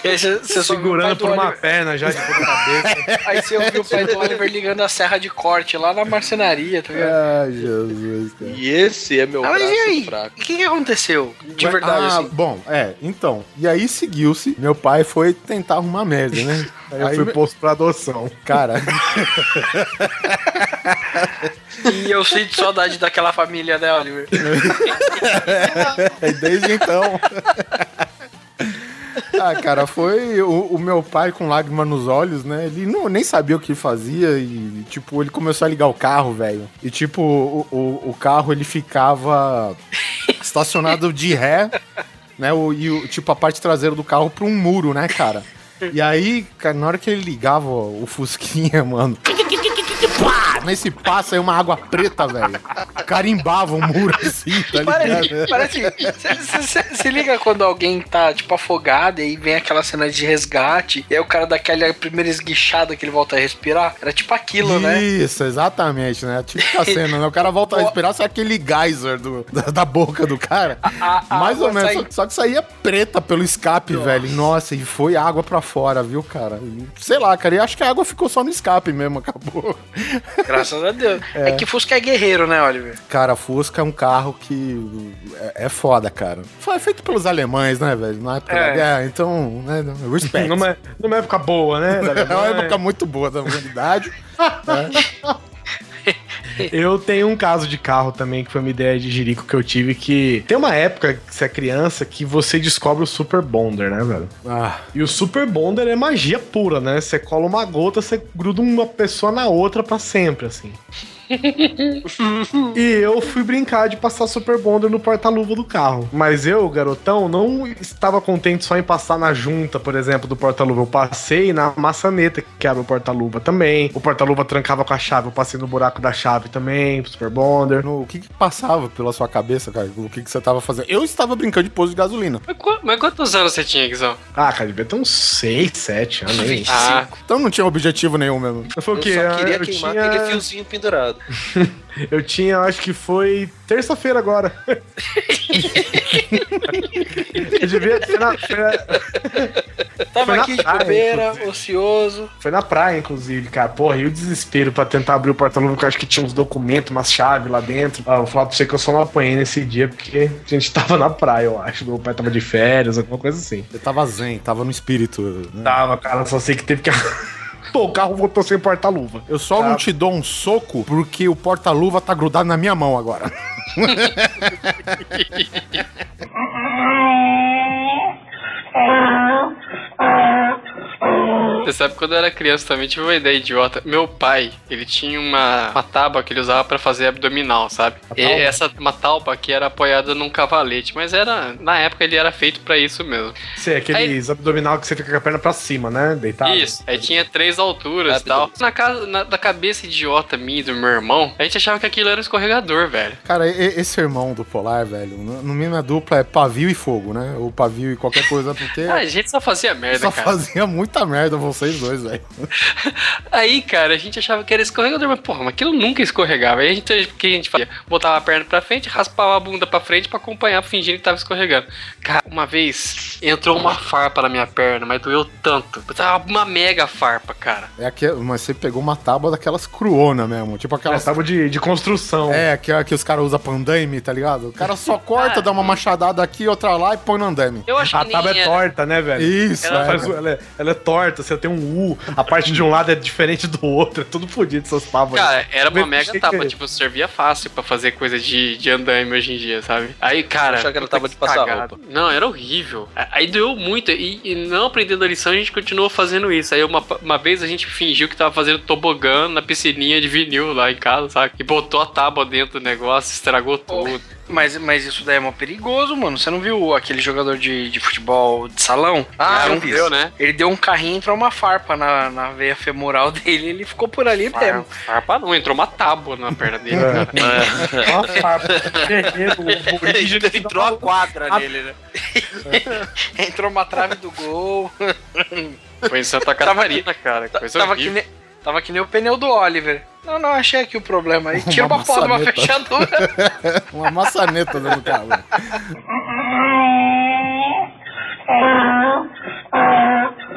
Você, Segurando do por uma Oliver- perna já de ponta cabeça. Aí você ouviu o pai do Oliver ligando a serra de corte lá na marcenaria, tá ligado? Ai, Jesus, cara. E esse é meu Ah, mas e braço aí? fraco. O que, que aconteceu? De verdade, ah, assim. bom, é, então. E aí seguiu-se. Meu pai foi tentar arrumar merda, né? Aí eu fui posto pra adoção. Cara, E eu sinto saudade daquela família, né, Oliver? desde então. Ah, cara, foi o, o meu pai com lágrima nos olhos, né? Ele não, nem sabia o que fazia e, tipo, ele começou a ligar o carro, velho. E, tipo, o, o, o carro ele ficava estacionado de ré, né? O, e, tipo, a parte traseira do carro pra um muro, né, cara? E aí, cara, na hora que ele ligava o Fusquinha, mano. Pá! Nesse passo aí uma água preta, velho. Carimbava o muro assim, tá ligado? parece se liga quando alguém tá, tipo, afogado e aí vem aquela cena de resgate e aí o cara dá aquela primeira esguichada que ele volta a respirar. Era tipo aquilo, né? Isso, exatamente, né? Típica cena, né? O cara volta a respirar, sai aquele geyser do, da, da boca do cara. A- a Mais ou água menos. sai- Só, só que saía preta pelo escape, velho. Nossa, e foi água pra fora, viu, cara? Sei lá, cara. E acho que a água ficou só no escape mesmo, acabou. Graças a Deus. É. que Fusca é guerreiro, né, Oliver? Cara, Fusca é um carro que é, é foda, cara. Foi feito pelos alemães, né, velho? Na época É. da guerra, então, né? Respect. Numa, numa época boa, né? da É uma época muito boa da humanidade. né? Eu tenho um caso de carro também, que foi uma ideia de jirico que eu tive, que tem uma época, que você é criança, que você descobre o Super Bonder, né, velho? Ah, E o Super Bonder é magia pura, né? Você cola uma gota, você gruda uma pessoa na outra pra sempre, assim. E eu fui brincar de passar Super Bonder no porta-luva do carro. Mas eu, garotão, não estava contente só em passar na junta, por exemplo, do porta-luva. Eu passei na maçaneta que abre o porta-luva também. O porta-luva trancava com a chave, eu passei no buraco da chave também, Super Bonder. no- o que, que passava pela sua cabeça, cara? O que, que você tava fazendo? Eu estava brincando de posto de gasolina. Mas, mas quantos anos você tinha, Guizão? Ah, cara, devia ter uns 6, 7 anos aí. Ah, Então não tinha objetivo nenhum mesmo. Foi o Eu quê? só queria eu queimar tinha... aquele fiozinho pendurado. Eu tinha, acho que foi terça-feira agora. eu devia ser na, Tava Foi na aqui de praia, bobeira, inclusive. ocioso. foi na praia, inclusive, cara. Porra, e o desespero pra tentar abrir o porta-luva, porque eu acho que tinha uns documentos, umas chaves lá dentro. Ah, eu vou falar pra você que eu só não apanhei nesse dia, porque a gente tava na praia, eu acho. Meu pai tava de férias, alguma coisa assim. Eu tava zen, tava no espírito. né? Tava, cara, só sei que teve que. Pô, o carro voltou sem porta-luva. Eu só Tá. não te dou um soco porque o porta-luva tá grudado na minha mão agora. Você sabe, quando eu era criança também tive uma ideia idiota. Meu pai, ele tinha uma, uma tábua que ele usava pra fazer abdominal, sabe? E essa uma tábua que era apoiada num cavalete, mas era na época ele era feito pra isso mesmo. Você, aqueles abdominal que você fica com a perna pra cima, né? Deitado. Isso. Aí tinha três alturas e tal. Na casa na, da cabeça idiota minha e do meu irmão, a gente achava que aquilo era um escorregador, velho. Cara, esse irmão do Polar, velho, no no mínimo a dupla é pavio e fogo, né? Ou pavio e qualquer coisa, porque Ah, a gente só fazia merda, só cara. fazia muita merda vocês dois, velho. Aí, cara, a gente achava que era escorregador, mas porra, mas aquilo nunca escorregava. Aí a gente, o que a gente fazia? Botava a perna pra frente, raspava a bunda pra frente pra acompanhar, fingindo que tava escorregando. Cara, uma vez entrou uma farpa na minha perna, mas doeu tanto. Tava uma mega farpa, cara. É aqui, mas você pegou uma tábua daquelas cruona mesmo, tipo Aquela aquelas tábua de, de construção. É, que, é que os caras usam pra andaime, tá ligado? O cara só corta, Ah, dá uma machadada aqui, outra lá e põe no andaime. Eu acho A que tábua é. Torta, né, velho? Isso, Ela, é. faz ela, é, ela é torta, você tem um U, a parte de um lado é diferente do outro, é tudo fodido essas tábuas. Cara, era uma mega que- tipo, servia fácil pra fazer coisa de, de andaime hoje em dia, sabe? Aí, cara. achava que era tábua de passar cagada. roupa. Não, era horrível. Aí doeu muito. E, e não aprendendo a lição, a gente continuou fazendo isso. Aí uma, uma vez a gente fingiu que tava fazendo tobogã na piscininha de vinil lá em casa, sabe? E botou a tábua dentro do negócio, estragou tudo. Mas, mas isso daí é mó perigoso, mano. Você não viu aquele jogador de, de futebol de salão? Ah, não vi. deu, né? Ele deu um carrinho e entrou uma farpa na, na veia femoral dele ele ficou por ali Far, mesmo. farpa não, entrou uma tábua na perna dele. É. cara. Uma farpa. Guerreiro, Entrou a quadra nele, né? Entrou uma trave do gol. Foi em Santa Catarina, cara. Coisa Tava que, horrível. Tava que nem o pneu do Oliver. Não, não, achei aqui o problema. Aí tira Uma uma foto de uma maçaneta. fechadura. Uma maçaneta dentro do carro.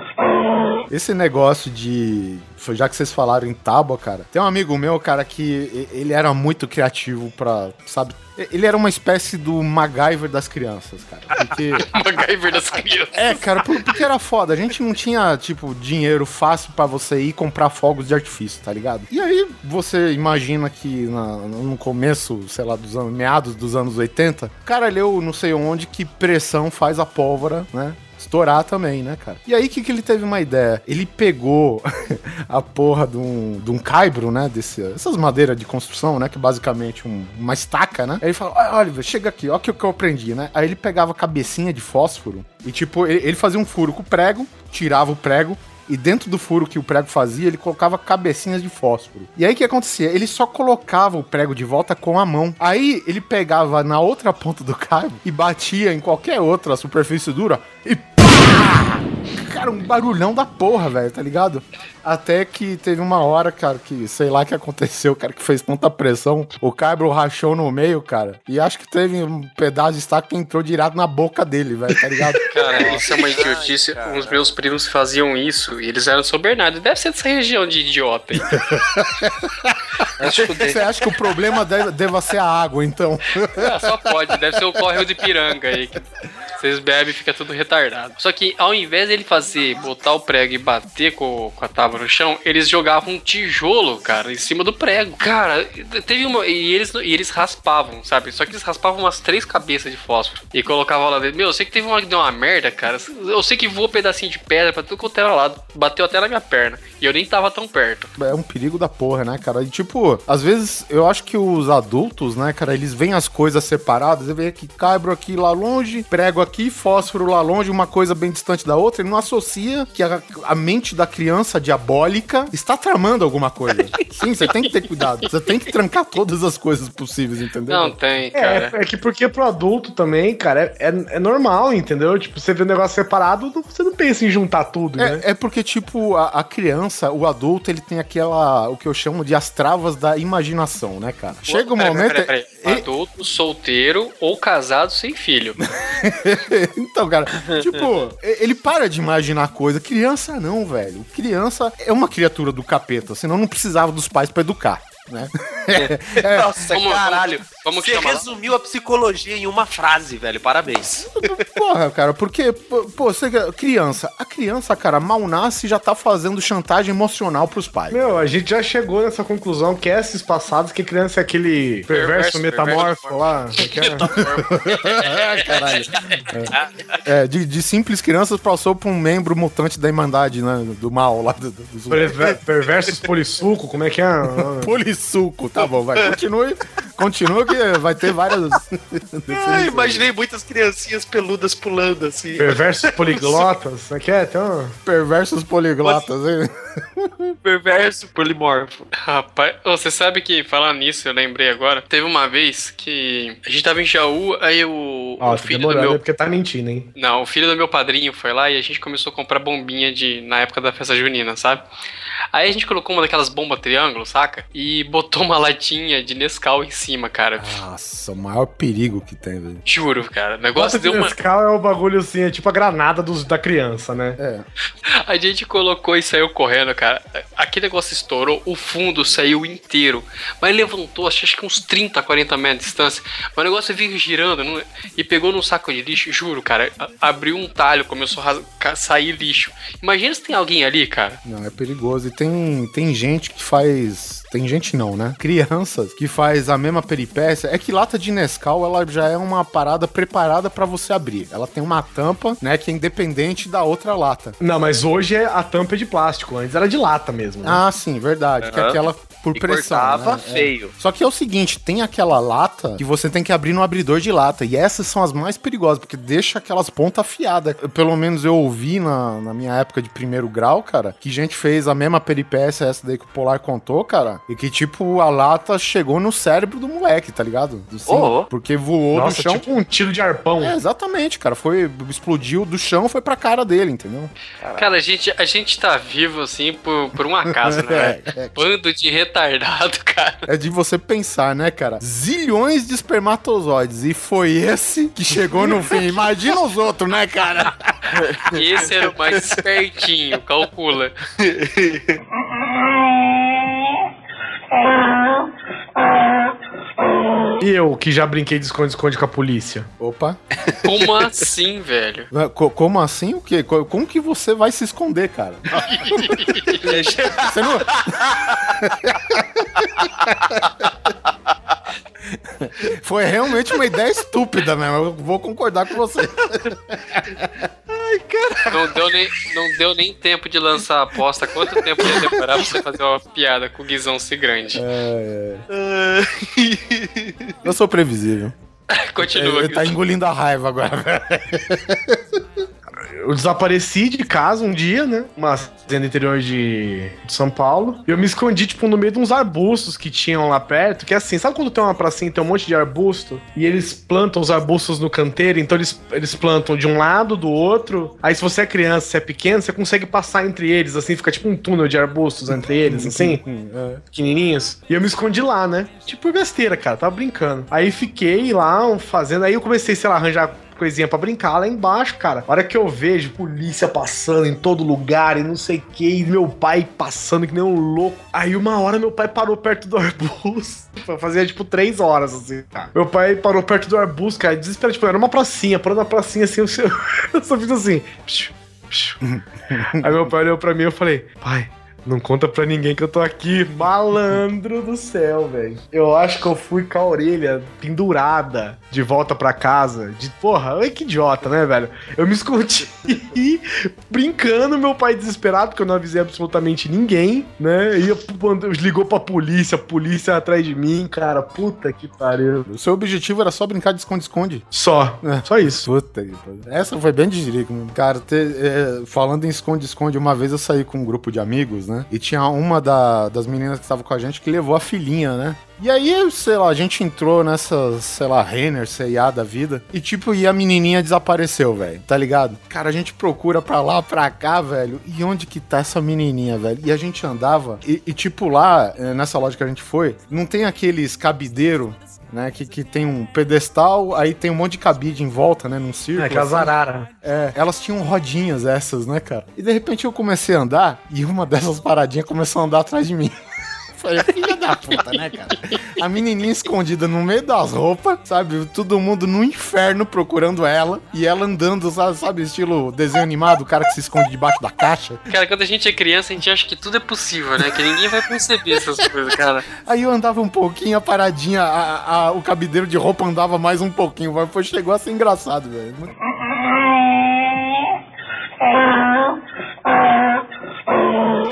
Esse negócio de. Já que vocês falaram em tábua, cara. Tem um amigo meu, cara, que ele era muito criativo pra. Sabe? Ele era uma espécie do MacGyver das crianças, cara. Porque. MacGyver das crianças. É, cara, por- porque era foda. A gente não tinha, tipo, dinheiro fácil pra você ir comprar fogos de artifício, tá ligado? E aí você imagina que na- no começo, sei lá, dos anos, meados dos anos 80, o cara leu não sei onde que pressão faz a pólvora, né? Estourar também, né, cara? E aí, o que, que ele teve uma ideia? Ele pegou a porra de um, de um caibro, né? Desse, essas madeiras de construção, né? Que é basicamente um- uma estaca, né? Aí ele falou: Olha, chega aqui, ó, o que, que eu aprendi, né? Aí ele pegava a cabecinha de fósforo e, tipo, ele, ele fazia um furo com o prego, tirava o prego. E dentro do furo que o prego fazia, ele colocava cabecinhas de fósforo. E aí o que acontecia? Ele só colocava o prego de volta com a mão. Aí ele pegava na outra ponta do cabo e batia em qualquer outra superfície dura e pá! Cara, um barulhão da porra, velho, tá ligado? Até que teve uma hora, cara, que sei lá o que aconteceu, cara, que fez tanta pressão. O cabro rachou no meio, cara. E acho que teve um pedaço de estaca que entrou direto na boca dele, velho, tá ligado? Cara, isso é uma idiotice. Os meus primos faziam isso e eles eram de São Bernardo. Deve ser dessa região de idiota aí. Você acha que o problema deve, deva ser a água, então? Ah, só pode, deve ser o córrego de piranga aí. Que vocês bebem e fica tudo retardado. Só que ao invés dele fazer, botar o prego e bater com, com a tábua no chão, eles jogavam um tijolo, cara, em cima do prego. Cara, teve uma. E eles, e eles raspavam, sabe? Só que eles raspavam umas três cabeças de fósforo e colocavam lá dentro. Meu, eu sei que teve uma que deu uma merda, cara. Eu sei que voou um pedacinho de pedra pra tudo quanto era lado. Bateu até na minha perna. E eu nem tava tão perto. É um perigo da porra, né, cara? E tipo, às vezes eu acho que os adultos, né, cara, eles veem as coisas separadas, você vê que cabro aqui lá longe, prego aqui, fósforo lá longe, uma coisa bem distante da outra, ele não associa que a, a mente da criança diabólica está tramando alguma coisa. Sim, você tem que ter cuidado. Você tem que trancar todas as coisas possíveis, entendeu? Não tem, É, cara. é que porque pro adulto também, cara, é, é, é normal, entendeu? Tipo, você vê um negócio separado, você não pensa em juntar tudo, né? É, é porque, tipo, a, a criança, o adulto, ele tem aquela, o que eu chamo de as travas da imaginação, né, cara? Chega um Peraí, momento. peraí, peraí. Adulto, solteiro ou casado sem filho. então, cara, tipo, ele para de imaginar coisa. Criança não, velho. Criança é uma criatura do capeta, senão não precisava dos pais pra educar, né? É, Nossa, Como- caralho. Como que Você chama lá? resumiu a psicologia em uma frase, velho. Parabéns. Porra, cara, porque, pô, você, criança, a criança, cara, mal nasce e já tá fazendo chantagem emocional pros pais. Meu, a gente já chegou nessa conclusão que esses passados, que criança é aquele perverso, Perverso, metamorfo perverso. lá. que é? Caralho. É, de, de simples crianças passou pra um membro mutante da Irmandade, né? Do mal lá. Do, do, do- Perver- Perversos polissuco, como é que é? Polissuco, tá bom, vai. Continue, continua que vai ter várias. Imaginei muitas criancinhas peludas pulando assim. Perversos poliglotas, como é que é? Tem uma... Perversos poliglotas, hein? Perverso polimorfo. Rapaz, você sabe que falando nisso, eu lembrei agora. Teve uma vez que a gente tava em Jaú, aí o, Ó, o tá filho do demorando, meu. é porque tá mentindo, hein? Não, o filho do meu padrinho foi lá e a gente começou a comprar bombinha de na época da festa junina, sabe? Aí a gente colocou uma daquelas bombas triângulo, saca? E botou uma latinha de Nescau em cima, cara. Nossa, o maior perigo que tem, velho. Juro, cara. O negócio de deu uma. Nescau é o bagulho assim, é tipo a granada dos, da criança, né? É. A gente colocou e saiu correndo, cara. Aquele negócio estourou, o fundo saiu inteiro. Mas levantou, acho que uns 30, 40 metros de distância. Mas o negócio veio girando não- e pegou num saco de lixo. Juro, cara. Abriu um talho, começou a sair lixo. Imagina se tem alguém ali, cara. Não, é perigoso. Tem, tem gente que faz. Tem gente não, né? Crianças que faz a mesma peripécia. É que lata de Nescau, ela já é uma parada preparada pra você abrir. Ela tem uma tampa, né, que é independente da outra lata. Não, mas hoje é- a tampa é de plástico, antes era de lata mesmo. né? Ah, sim, verdade. Que é aquela por E pressão. cortava né? É. feio. Só que é o seguinte, tem aquela lata que você tem que abrir no abridor de lata. E essas são as mais perigosas, porque deixa aquelas pontas afiadas. Eu, Pelo menos eu ouvi na, na minha época de primeiro grau, cara, que gente fez a mesma peripécia, essa daí que o Polar contou, cara. E que, tipo, a lata chegou no cérebro do moleque, tá ligado? Assim, Oh. Porque voou Nossa, do chão. tipo um tiro de arpão. É, exatamente, cara. Foi, explodiu do chão, foi pra cara dele, entendeu? Cara, a gente, a gente tá vivo assim por, por um acaso, né? É, é. Bando de retardado, cara. É de você pensar, né, cara? Zilhões de espermatozoides. E foi esse que chegou no fim. Imagina os outros, né, cara? Esse era o mais espertinho, calcula. E eu, que já brinquei de esconde-esconde com a polícia. Opa. Como assim, velho? Co- Como assim? O quê? Co- Como que você vai se esconder, cara? Você não... Foi realmente uma ideia estúpida mesmo. Eu vou concordar com você. Não deu, nem, não deu nem tempo de lançar a aposta. Quanto tempo ia demorar pra você fazer uma piada com o Guizão ser grande? Eu sou previsível. Continua, Ele tá Guizão. engolindo a raiva agora. Eu desapareci de casa um dia, né? Uma fazenda interior de, de São Paulo. E eu me escondi, tipo, no meio de uns arbustos que tinham lá perto. Que é assim, sabe quando tem uma pracinha e tem um monte de arbusto? E eles plantam os arbustos no canteiro, então eles, eles plantam de um lado, do outro. Aí se você é criança, se é pequeno, você consegue passar entre eles, assim, fica tipo um túnel de arbustos entre eles, assim. pequenininhos. E eu me escondi lá, né? Tipo, por besteira, cara. Tava brincando. Aí fiquei lá fazendo. Aí eu comecei, sei lá, a arranjar coisinha pra brincar lá embaixo, cara. A hora que eu vejo polícia passando em todo lugar e não sei o que, e meu pai passando que nem um louco. Aí uma hora meu pai parou perto do arbusto. Fazia tipo três horas, assim, cara. Meu pai parou perto do arbusto, cara, desesperado. Tipo, era uma pracinha, parou na pracinha assim, eu só, fiz assim. Aí meu pai olhou pra mim e eu falei, pai. Não conta pra ninguém que eu tô aqui. Malandro do céu, velho. Eu acho que eu fui com a orelha pendurada de volta pra casa. De porra, ai que idiota, né, velho? Eu me escondi brincando, meu pai desesperado, porque eu não avisei absolutamente ninguém, né? E ligou pra polícia, a polícia atrás de mim, cara. Puta que pariu. O seu objetivo era só brincar de esconde-esconde. Só. É. Só isso. Puta que pariu. Essa foi bem de jirico, mesmo. Cara, te- é, falando em esconde-esconde, uma vez eu saí com um grupo de amigos, né? E tinha uma da- das meninas que estava com a gente que levou a filhinha, né? E aí, sei lá, a gente entrou nessa, sei lá, Renner, C&A da vida. E tipo, e a menininha desapareceu, velho. Tá ligado? Cara, a gente procura pra lá, pra cá, velho. E onde que tá essa menininha, velho? E a gente andava. E, e, tipo, lá, eh, nessa loja que a gente foi, não tem aqueles cabideiro né? Que, que tem um pedestal, aí tem um monte de cabide em volta, né? Num círculo. É, que as assim. araras. É, elas tinham rodinhas essas, né, cara? E de repente eu comecei a andar e uma dessas paradinhas começou a andar atrás de mim. Falei, filha da puta, né, cara? A menininha escondida no meio das roupas, sabe? Todo mundo no inferno procurando ela e ela andando, sabe, sabe, estilo desenho animado, o cara que se esconde debaixo da caixa. Cara, quando a gente é criança, a gente acha que tudo é possível, né? Que ninguém vai perceber essas coisas, cara. Aí eu andava um pouquinho, a paradinha, a- a- o cabideiro de roupa andava mais um pouquinho, mas foi, chegou a ser engraçado, velho.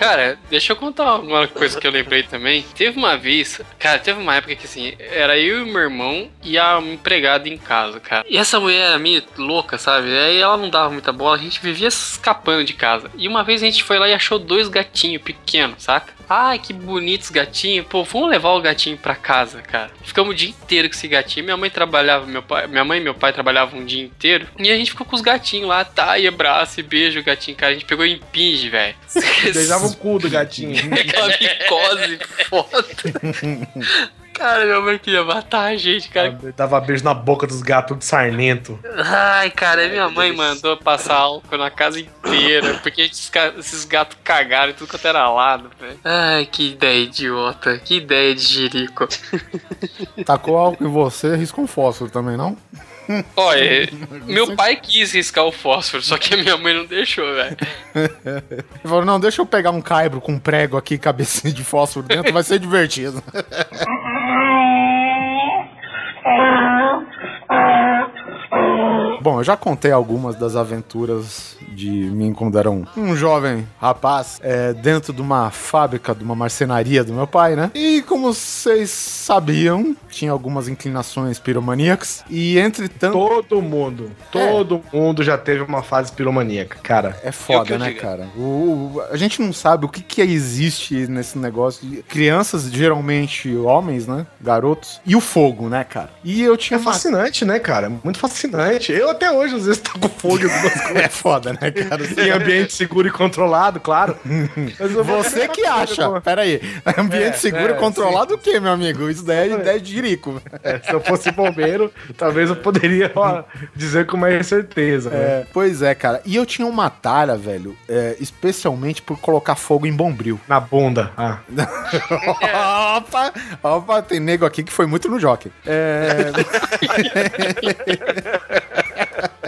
Cara, deixa eu contar uma coisa que eu lembrei também. Teve uma vez, cara, teve uma época que assim, era eu e meu irmão e a empregada em casa, cara. E essa mulher era meio louca, sabe? Aí ela não dava muita bola, a gente vivia escapando de casa. E uma vez a gente foi lá e achou dois gatinhos pequenos, saca? Ai, que bonitos gatinhos. Pô, vamos levar o gatinho pra casa, cara. Ficamos o dia inteiro com esse gatinho. Minha mãe trabalhava, meu pai, minha mãe e meu pai trabalhavam um dia inteiro. E a gente ficou com os gatinhos lá, tá? E abraço e beijo o gatinho, cara. A gente pegou em pinge, velho. Beijava o cu do gatinho. Aquela micose foda. Cara, minha mãe queria matar a gente, cara. Dava beijo na boca dos gatos de sarnento. Ai, cara, minha mãe mandou passar álcool na casa inteira, porque esses, esses gatos cagaram em tudo quanto era lado, velho. Ai, que ideia idiota, que ideia de jirico. Tacou álcool em você, riscou um fósforo também, não? Olha, meu pai quis riscar o fósforo, só que a minha mãe não deixou, velho. Ele falou, não, deixa eu pegar um caibro com um prego aqui, cabecinha de fósforo dentro, vai ser divertido. Oh, oh, oh. Bom, eu já contei algumas das aventuras de mim quando era um, um jovem rapaz é, dentro de uma fábrica, de uma marcenaria do meu pai, né? E como vocês sabiam, tinha algumas inclinações piromaníacas. E entre tanto. Todo mundo, todo mundo já teve uma fase piromaníaca, cara. É foda, né, diga. cara? O, o- a gente não sabe o que, que existe nesse negócio. de Crianças, geralmente homens, né? Garotos. E o fogo, né, cara? E eu É tinha uma- fascinante, né, cara? Muito fascinante. Eu até hoje, às vezes, tô com fogo. É foda, né, cara? Em ambiente seguro e controlado, claro. Você que acha. Pera aí. Ambiente É, seguro é, e controlado o quê, meu amigo? Isso daí é ideia de jirico. É, se eu fosse bombeiro, talvez eu poderia ó, dizer com mais certeza. né? É, pois é, cara. E eu tinha uma talha, velho, é, especialmente por colocar fogo em bombril. Na bunda. Ah. opa, opa, tem nego aqui que foi muito no jockey. É...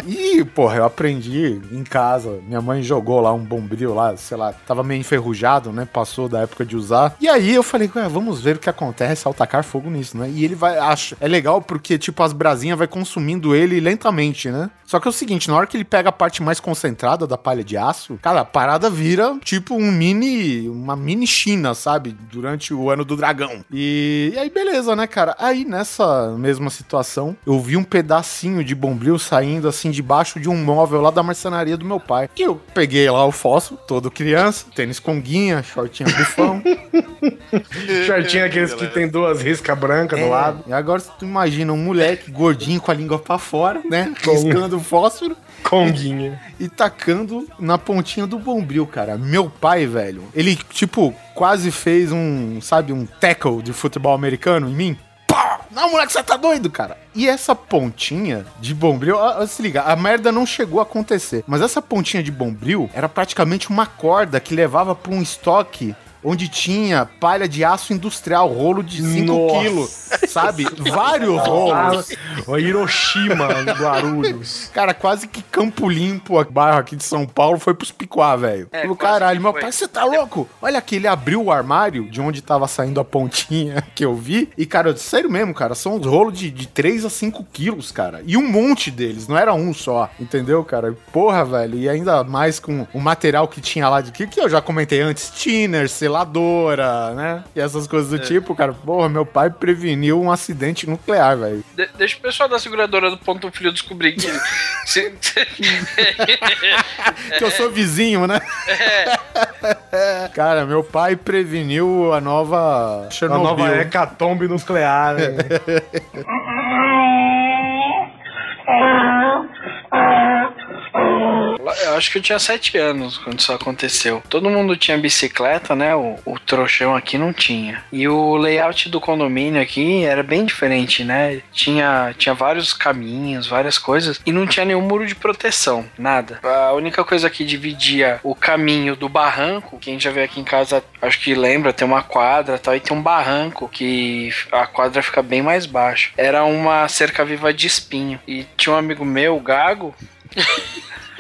E, porra, eu aprendi em casa. Minha mãe jogou lá um bombril lá, sei lá, tava meio enferrujado, né? Passou da época de usar. E aí eu falei, ué, vamos ver o que acontece ao tacar fogo nisso, né? E ele vai, acha. É legal porque, tipo, as brasinhas vai consumindo ele lentamente, né? Só que é o seguinte, na hora que ele pega a parte mais concentrada da palha de aço, cara, a parada vira tipo um mini. Uma mini China, sabe? Durante o ano do dragão. E, e aí, beleza, né, cara? Aí nessa mesma situação, eu vi um pedacinho de bombril saindo assim debaixo de um móvel lá da marcenaria do meu pai. E eu peguei lá o fósforo, todo criança, tênis conguinha, shortinho bufão. Shortinho aqueles que tem duas riscas brancas do lado. E agora tu imagina um moleque gordinho com a língua pra fora, né? Riscando o fósforo Conguinha. e tacando na pontinha do bombril, cara. Meu pai, velho, ele, tipo, quase fez um, sabe, um tackle de futebol americano em mim. Não, moleque, você tá doido, cara. E essa pontinha de bombril, se liga, a merda não chegou a acontecer. Mas essa pontinha de bombril era praticamente uma corda que levava pra um estoque onde tinha palha de aço industrial, rolo de 5 Nossa. quilos, sabe? Vários rolos. O Hiroshima, Guarulhos. Cara, quase que Campo Limpo, o bairro aqui de São Paulo, foi pros picuá, velho. É, caralho, meu pai, você tá louco? Olha aqui, ele abriu o armário de onde tava saindo a pontinha que eu vi. E, cara, sério mesmo, cara, são uns rolos de, de 3 a 5 quilos, cara. E um monte deles, não era um só, entendeu, cara? Porra, velho, e ainda mais com o material que tinha lá de que, que eu já comentei antes, tinner, seladora, né? E essas coisas do tipo, cara. Porra, meu pai preveniu um acidente nuclear, velho. De- deixa o pessoal da seguradora do Ponto Frio descobrir que. Que eu sou vizinho, né? Cara, meu pai preveniu a nova A Chernobyl. nova hecatombe nuclear. né? Eu acho que eu tinha sete anos quando isso aconteceu. Todo mundo tinha bicicleta, né? O, o trouxão aqui não tinha. E o layout do condomínio aqui era bem diferente, né? Tinha, tinha vários caminhos, várias coisas. E não tinha nenhum muro de proteção, nada. A única coisa que dividia o caminho do barranco, quem já veio aqui em casa, acho que lembra, tem uma quadra tal, e tem um barranco que a quadra fica bem mais baixa. Era uma cerca viva de espinho. E tinha um amigo meu, o Gago,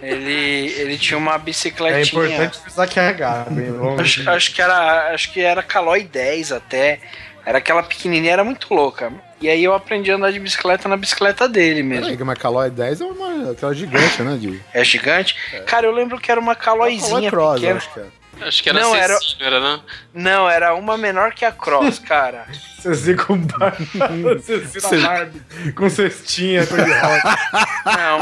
ele, ele tinha uma É bicicletinha. importante precisar carregar. bem, vamos- Acho, acho que era, acho que era Caloi 10 até. Era aquela pequenininha, era muito louca. E aí eu aprendi a andar de bicicleta na bicicleta dele mesmo. Peraí, mas Calói 10 é uma, aquela gigante, né? De... É gigante. Cara, eu lembro que era uma Calóizinha Calói Cross, eu pequena. acho que é. Acho que era Não, era- era, não? Não, era uma menor que a Cross, cara. Você com bar... Você Barbie com cestinha. Não,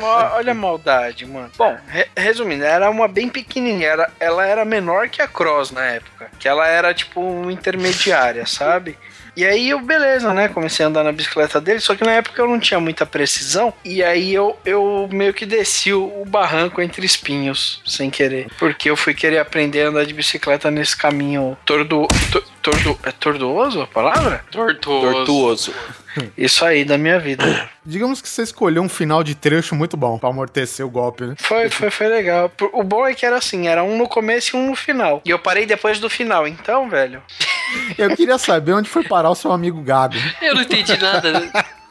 pô. Olha, a maldade, mano. Bom, re- resumindo, era uma bem pequenininha. Era, ela era menor que a Cross na época. Que ela era, tipo, intermediária, sabe? E aí eu, beleza, né? Comecei a andar na bicicleta dele, só que na época eu não tinha muita precisão. E aí eu, eu meio que desci o, o barranco entre espinhos, sem querer. Porque eu fui querer aprender a andar de bicicleta nesse caminho tordo, to- tordo, é tortuoso a palavra? Tortuoso. Tortuoso. Isso aí da minha vida. Digamos que você escolheu um final de trecho muito bom pra amortecer o golpe, né? Foi, foi, foi legal. O bom é que era assim, era um no começo e um no final. E eu parei depois do final, então, velho. Eu queria saber onde foi parar o seu amigo Gago. Eu não entendi nada.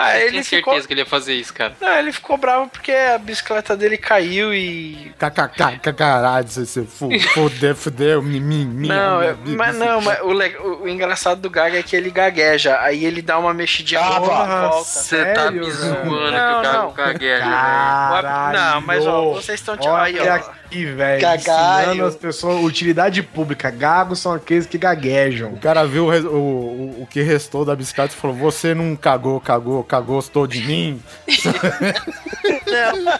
Ah, Eu ele tinha ficou. certeza que ele ia fazer isso, cara. Não, ele ficou bravo porque a bicicleta dele caiu e. KKK, caralho, você, você fu- fudeu, fudeu, não, é- mas não, mas o, le- o- engraçado do Gaga é que ele gagueja. Aí ele dá uma mexidinha Porra, volta. Você tá me zoando que o não. cagueja, velho. Não, mas ó, vocês estão Olha aí, ó. Aqui, velho. Ensinando as pessoas utilidade pública. Gagos são aqueles que gaguejam. O cara viu o, o, o que restou da bicicleta e falou: Você não cagou, cagou, cagou, gostou de mim? Não, não.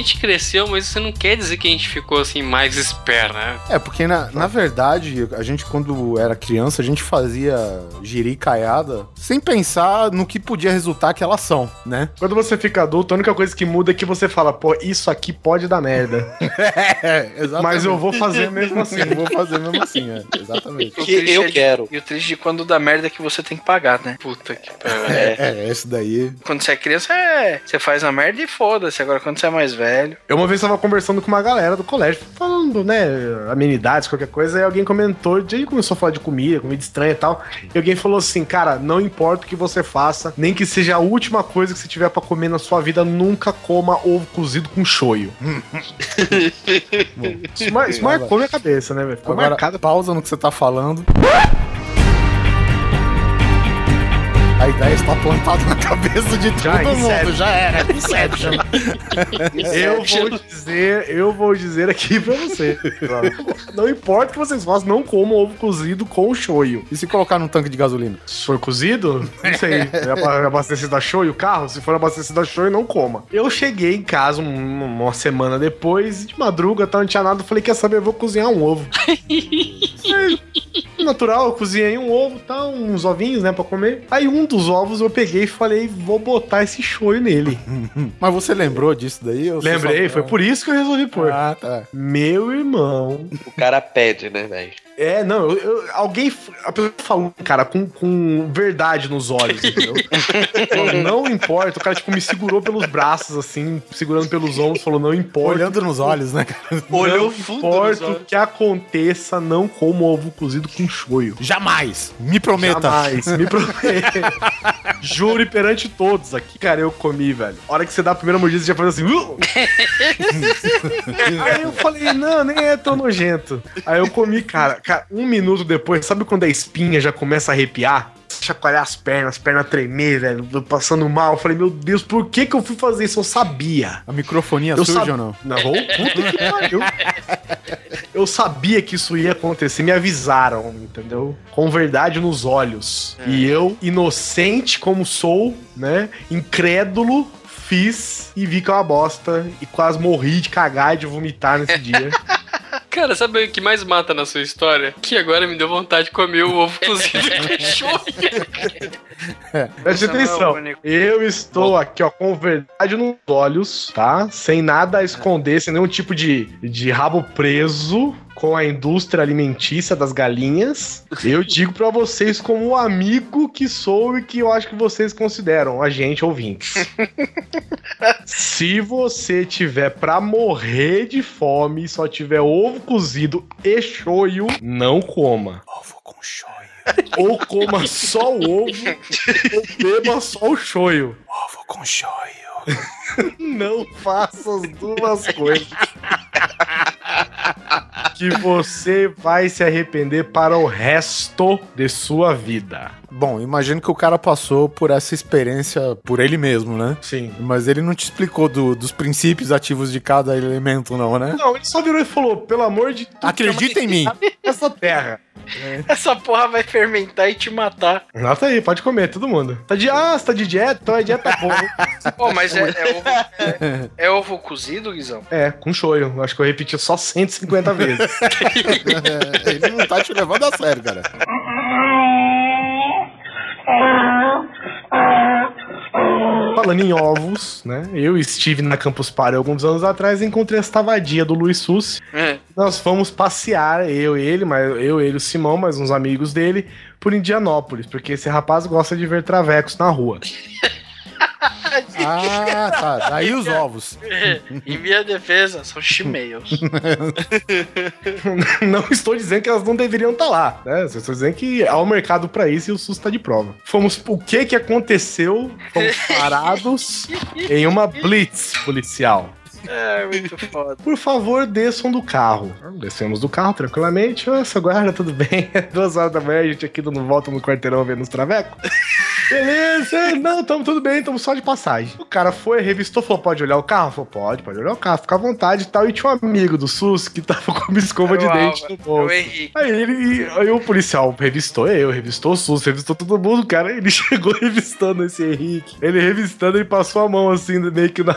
Gente cresceu, mas isso não quer dizer que a gente ficou assim mais esperto, né? É, porque na, na verdade, a gente, quando era criança, a gente fazia giricaiada sem pensar no que podia resultar aquela ação, né? Quando você fica adulto, a única coisa que muda é que você fala, pô, isso aqui pode dar merda. É, exatamente. Mas eu vou fazer mesmo assim. Eu vou fazer mesmo assim, é, exatamente. O Que triste eu é de- quero. E o triste de quando dá merda é que você tem que pagar, né? Puta que pariu. É, é, esse daí. Quando você é criança, é. Você faz a merda e foda-se. Agora, quando você é mais velho. Eu uma vez tava conversando com uma galera do colégio, falando, né, amenidades, qualquer coisa, e alguém comentou, e aí começou a falar de comida, comida estranha e tal, e alguém falou assim, cara, não importa o que você faça, nem que seja a última coisa que você tiver pra comer na sua vida, nunca coma ovo cozido com shoyu. isso, mar- isso marcou minha cabeça, né, velho? Ficou Agora, marcado. pausa no que você tá falando. A ideia está plantada na cabeça de Já, todo mundo, Inception. já era. Inception. Eu vou dizer, eu vou dizer aqui pra você. Não importa o que vocês façam, não comam ovo cozido com shoyu. E se colocar num tanque de gasolina? Se for cozido, não sei. É aba- abastecido a shoyu o carro? Se for abastecido a shoyu, não coma. Eu cheguei em casa um- uma semana depois, de madruga, tá, não tinha nada. Falei, quer saber, eu vou cozinhar um ovo. É, Natural, eu cozinhei um ovo, tá, uns ovinhos, né, pra comer. Aí um dos ovos eu peguei e falei, vou botar esse shoyu nele. Mas você lembrou disso daí? Lembrei, só- foi por isso que eu resolvi pôr. Ah, tá. Meu irmão. O cara pede, né, velho? É, não, eu, eu- alguém. A pessoa falou, cara, com, com verdade nos olhos, entendeu? Falou, não importa. O cara, tipo, me segurou pelos braços, assim, segurando pelos ombros, falou, não importa. Olhando nos olhos, né, cara? Olhou não fundo nos importa o que aconteça, não como ovo cozido com shoyu. Jamais! Me prometa! Jamais, me promete. Jure perante todos aqui. Cara, eu comi, velho. A hora que você dá a primeira mordida, você já faz assim. "Uh!" Aí eu falei, não, nem é tão nojento. Aí eu comi, cara, cara, um minuto depois, sabe quando a espinha já começa a arrepiar? Chacoalhar as pernas, as pernas tremer, velho, passando mal. Eu falei, meu Deus, por que que eu fui fazer isso? Eu sabia. A microfonia Eu surge sab- ou não? Não, puta que pariu. Eu sabia que isso ia acontecer, me avisaram, entendeu? Com verdade nos olhos. E eu, inocente como sou, né? Incrédulo, fiz e vi que é uma bosta e quase morri de cagar e de vomitar nesse dia. Cara, sabe o que mais mata na sua história? Que agora me deu vontade de comer o ovo cozido com shoyu. Preste atenção. Eu estou aqui, ó, com verdade nos olhos, tá? Sem nada a esconder, sem nenhum tipo de, de rabo preso com a indústria alimentícia das galinhas. Eu digo pra vocês como o amigo que sou e que eu acho que vocês consideram a gente ouvintes. Se você tiver pra morrer de fome e só tiver ovo cozido e shoyu, não coma. Ovo com shoyu. Ou coma só o ovo ou beba só o shoyu. Ovo com shoyu. Não faça as duas coisas. Que você vai se arrepender para o resto de sua vida. Bom, imagino que o cara passou por essa experiência por ele mesmo, né? Sim. Mas ele não te explicou do- dos princípios ativos de cada elemento, não, né? Não, ele só virou e falou: pelo amor de Deus, Acredita em mim. essa terra. Essa porra vai fermentar e te matar. Nota aí, pode comer, todo mundo. Tá de, ah, você tá de dieta? Então é dieta boa. Pô, mas é, é ovo, é, é ovo cozido, Guizão? é, com shoyu. Acho que eu repeti só 150 vezes. ele não tá te levando a sério, cara. Falando em ovos, né? Eu estive na Campus Party alguns anos atrás e encontrei esta vadia do Luiz Sussi. É. Nós fomos passear, eu e ele, mas eu, ele, o Simão, mais uns amigos dele, por Indianópolis, porque esse rapaz gosta de ver travecos na rua. Ah, tá. Daí os ovos. Em minha defesa, são chimeios. não estou dizendo que elas não deveriam estar lá, né? Estou dizendo que há um mercado para isso e o SUS está de prova. Fomos, o que que aconteceu? Fomos parados em uma blitz policial. É, muito foda. Por favor, desçam do carro. Descemos do carro tranquilamente. Nossa, guarda, tudo bem? Duas horas da manhã, a gente aqui dando volta no quarteirão vendo os travecos. Beleza, não, tamo tudo bem, tamo só de passagem. O cara foi, revistou, falou: pode olhar o carro? Falou: pode, pode olhar o carro, fica à vontade e tal. E tinha um amigo do SUS que tava com uma escova de o dente no bolso. o. Aí ele, aí o policial revistou eu, revistou o SUS, revistou todo mundo, cara. Ele chegou revistando esse Henrique. Ele revistando e passou a mão assim, meio que na,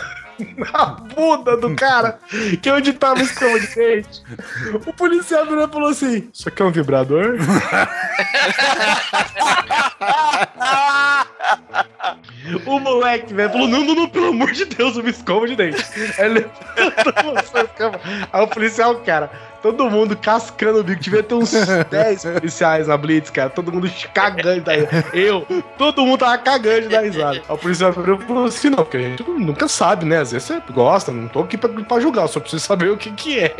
na bunda do cara, que é onde tava a escova de dente. O policial virou e falou assim: Isso aqui é um vibrador? O moleque, velho, falou: não, não, não, pelo amor de Deus, uma escova de dente. Aí. Aí o policial, cara, todo mundo cascando o bico. Devia ter uns 10 policiais na Blitz, cara. Todo mundo cagando daí. Eu, todo mundo tava cagando da risada. Aí o policial falou assim: não, porque a gente nunca sabe, né? Às vezes você gosta, não tô aqui pra, pra julgar, só preciso saber o que que é.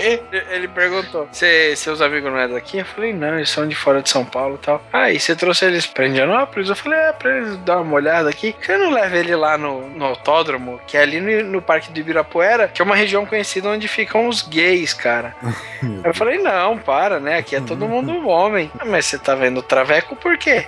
Ele- perguntou: "Cê- seus amigos não é daqui? Eu falei: não, eles são de fora de São Paulo e tal. Ah, e você trouxe eles pra Indianópolis? Eu falei: é, pra eles dar uma olhada aqui. Você não leva ele lá no, no autódromo, que é ali no, no Parque do Ibirapuera, que é uma região conhecida onde ficam os gays, cara. Eu falei, não, para, né? Aqui é todo mundo homem. Ah, Mas você tá vendo o traveco por quê?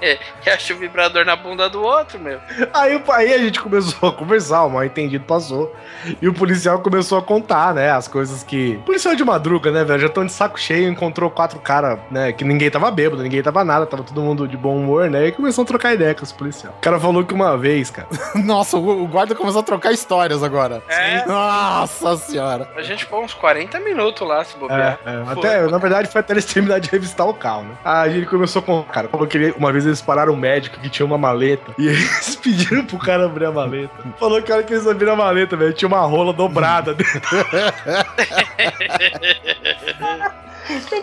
é, acha o vibrador na bunda do outro, meu. Aí, o- aí a gente começou a conversar, o mal entendido passou. E o policial começou a contar, né? As coisas que. Policial de madruga, né, velho? Já tão de saco cheio, encontrou quatro caras, né? Que ninguém tava bêbado, ninguém tava nada, tava todo mundo de bom humor, né? E começou a trocar ideia com os policiais. O cara falou que uma vez, cara. Nossa, o guarda começou a trocar histórias agora. É. Nossa senhora. A gente ficou uns 40 minutos lá, se É, bobear. é, Foi. até, na verdade, foi até eles terminar de revistar o carro, né? Aí ele começou com. Cara, falou que ele- uma vez eles pararam um médico que tinha uma maleta. E eles pediram pro cara abrir a maleta. Falou que a hora que eles abriram a maleta, velho, tinha uma rola dobrada dentro.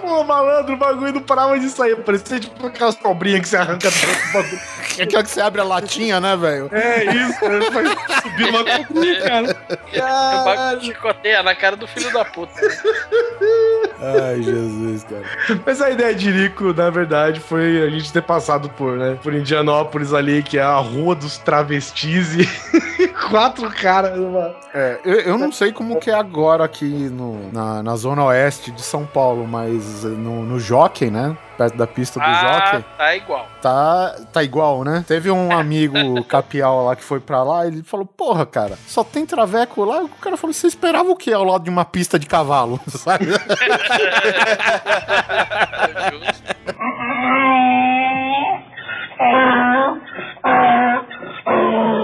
Pô, malandro, o bagulho não parava de sair. Parecia tipo aquelas cobrinhas que você arranca dentro do bagulho. Aquela que você abre a latinha, né, velho? É isso. Vai subir uma cobrinha, cara. O bagulho chicoteia na cara do filho da puta. Ai, Jesus, cara. Mas a ideia de Rico, na verdade, foi a gente ter passado por, né? Por Indianópolis ali, que é a rua dos travestis e quatro caras numa. É, eu, eu não sei como que é agora aqui no, na, na zona oeste de São Paulo, mas no, no Jockey, né? Perto da pista do Ah, Jockey, tá igual. tá, tá igual, né? Teve um amigo capial lá que foi pra lá, ele falou, porra, cara, só tem traveco lá? O cara falou, você esperava o quê ao lado de uma pista de cavalo, sabe?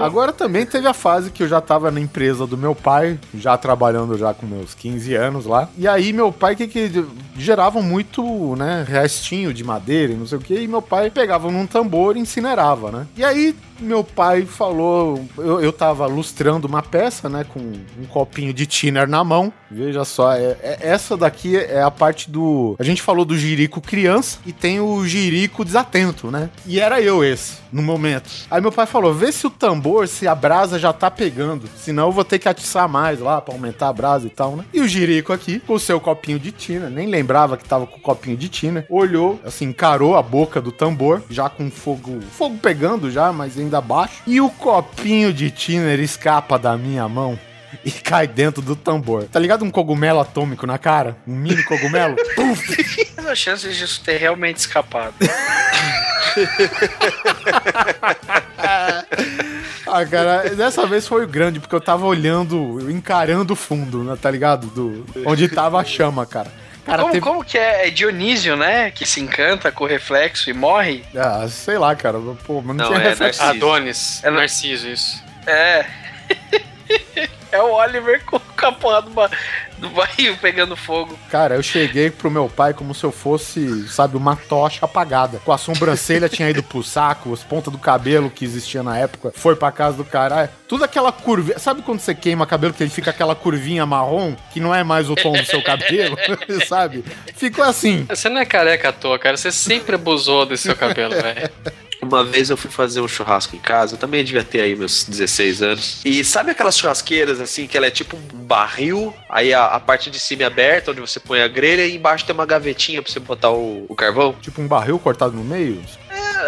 Agora também teve a fase que eu já tava na empresa do meu pai, já trabalhando já com meus 15 anos lá. E aí meu pai que que gerava muito, né, restinho de madeira e não sei o que, e meu pai pegava num tambor e incinerava, né? E aí meu pai falou, eu, eu tava lustrando uma peça, né, com um copinho de thinner na mão. Veja só, é, é- essa daqui é a parte do, a gente falou do jirico criança e tem o jirico desatento, né? E era eu esse, no momento. Aí meu pai falou, vê se o tambor, se a brasa já tá pegando, senão eu vou ter que atiçar mais lá pra aumentar a brasa e tal, né? E o jirico aqui, com o seu copinho de tina, nem lembrava que tava com o copinho de tina, olhou, assim, encarou a boca do tambor, já com fogo, fogo pegando já, mas ainda baixo, e o copinho de tiner escapa da minha mão. E cai dentro do tambor. Tá ligado um cogumelo atômico na cara? Um mini cogumelo? Puf! Mas a chance disso ter realmente escapado. Ah, cara, dessa vez foi grande, porque eu tava olhando, encarando o fundo, né, tá ligado? Do, onde tava a chama, cara. Cara, Como, teve. como que é? É Dionísio, né? Que se encanta com o reflexo e morre? Ah, sei lá, cara. Pô, mas não, Não, tinha é reflexo. Narciso. Adonis. É Narciso, isso. É. é o Oliver com a porra do, ba- do barril pegando fogo. Cara, eu cheguei pro meu pai como se eu fosse, sabe, uma tocha apagada. Com a sobrancelha tinha ido pro saco, as pontas do cabelo que existia na época foi pra casa do caralho. Tudo aquela curva. Sabe quando você queima cabelo que ele fica aquela curvinha marrom, que não é mais o tom do seu cabelo, sabe? Ficou assim. Você não é careca à toa, cara. Você sempre abusou desse seu cabelo, velho. Uma vez eu fui fazer um churrasco em casa, eu também devia ter aí meus 16 anos. E sabe aquelas churrasqueiras assim, que ela é tipo um barril, aí a, a parte de cima é aberta, onde você põe a grelha, e embaixo tem uma gavetinha pra você botar o, o carvão? Tipo um barril cortado no meio.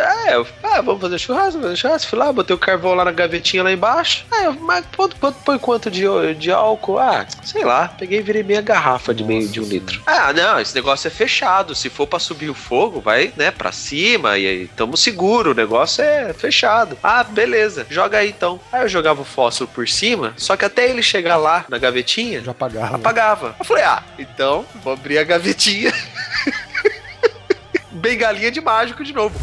É, eu, ah, vamos fazer churrasco, vamos fazer churrasco. Fui lá, botei o carvão lá na gavetinha lá embaixo. Ah, eu, mas quanto, quanto, põe quanto de, de álcool? Ah, sei lá, peguei e virei meia garrafa de meio de um litro. Ah, não, esse negócio é fechado. Se for pra subir o fogo, vai, né, pra cima e aí tamo seguro. O negócio é fechado. Ah, beleza, joga aí então. Aí eu jogava o fósforo por cima, só que até ele chegar lá na gavetinha, Já apagava. apagava. Eu falei, ah, então vou abrir a gavetinha. Bengalinha de mágico de novo.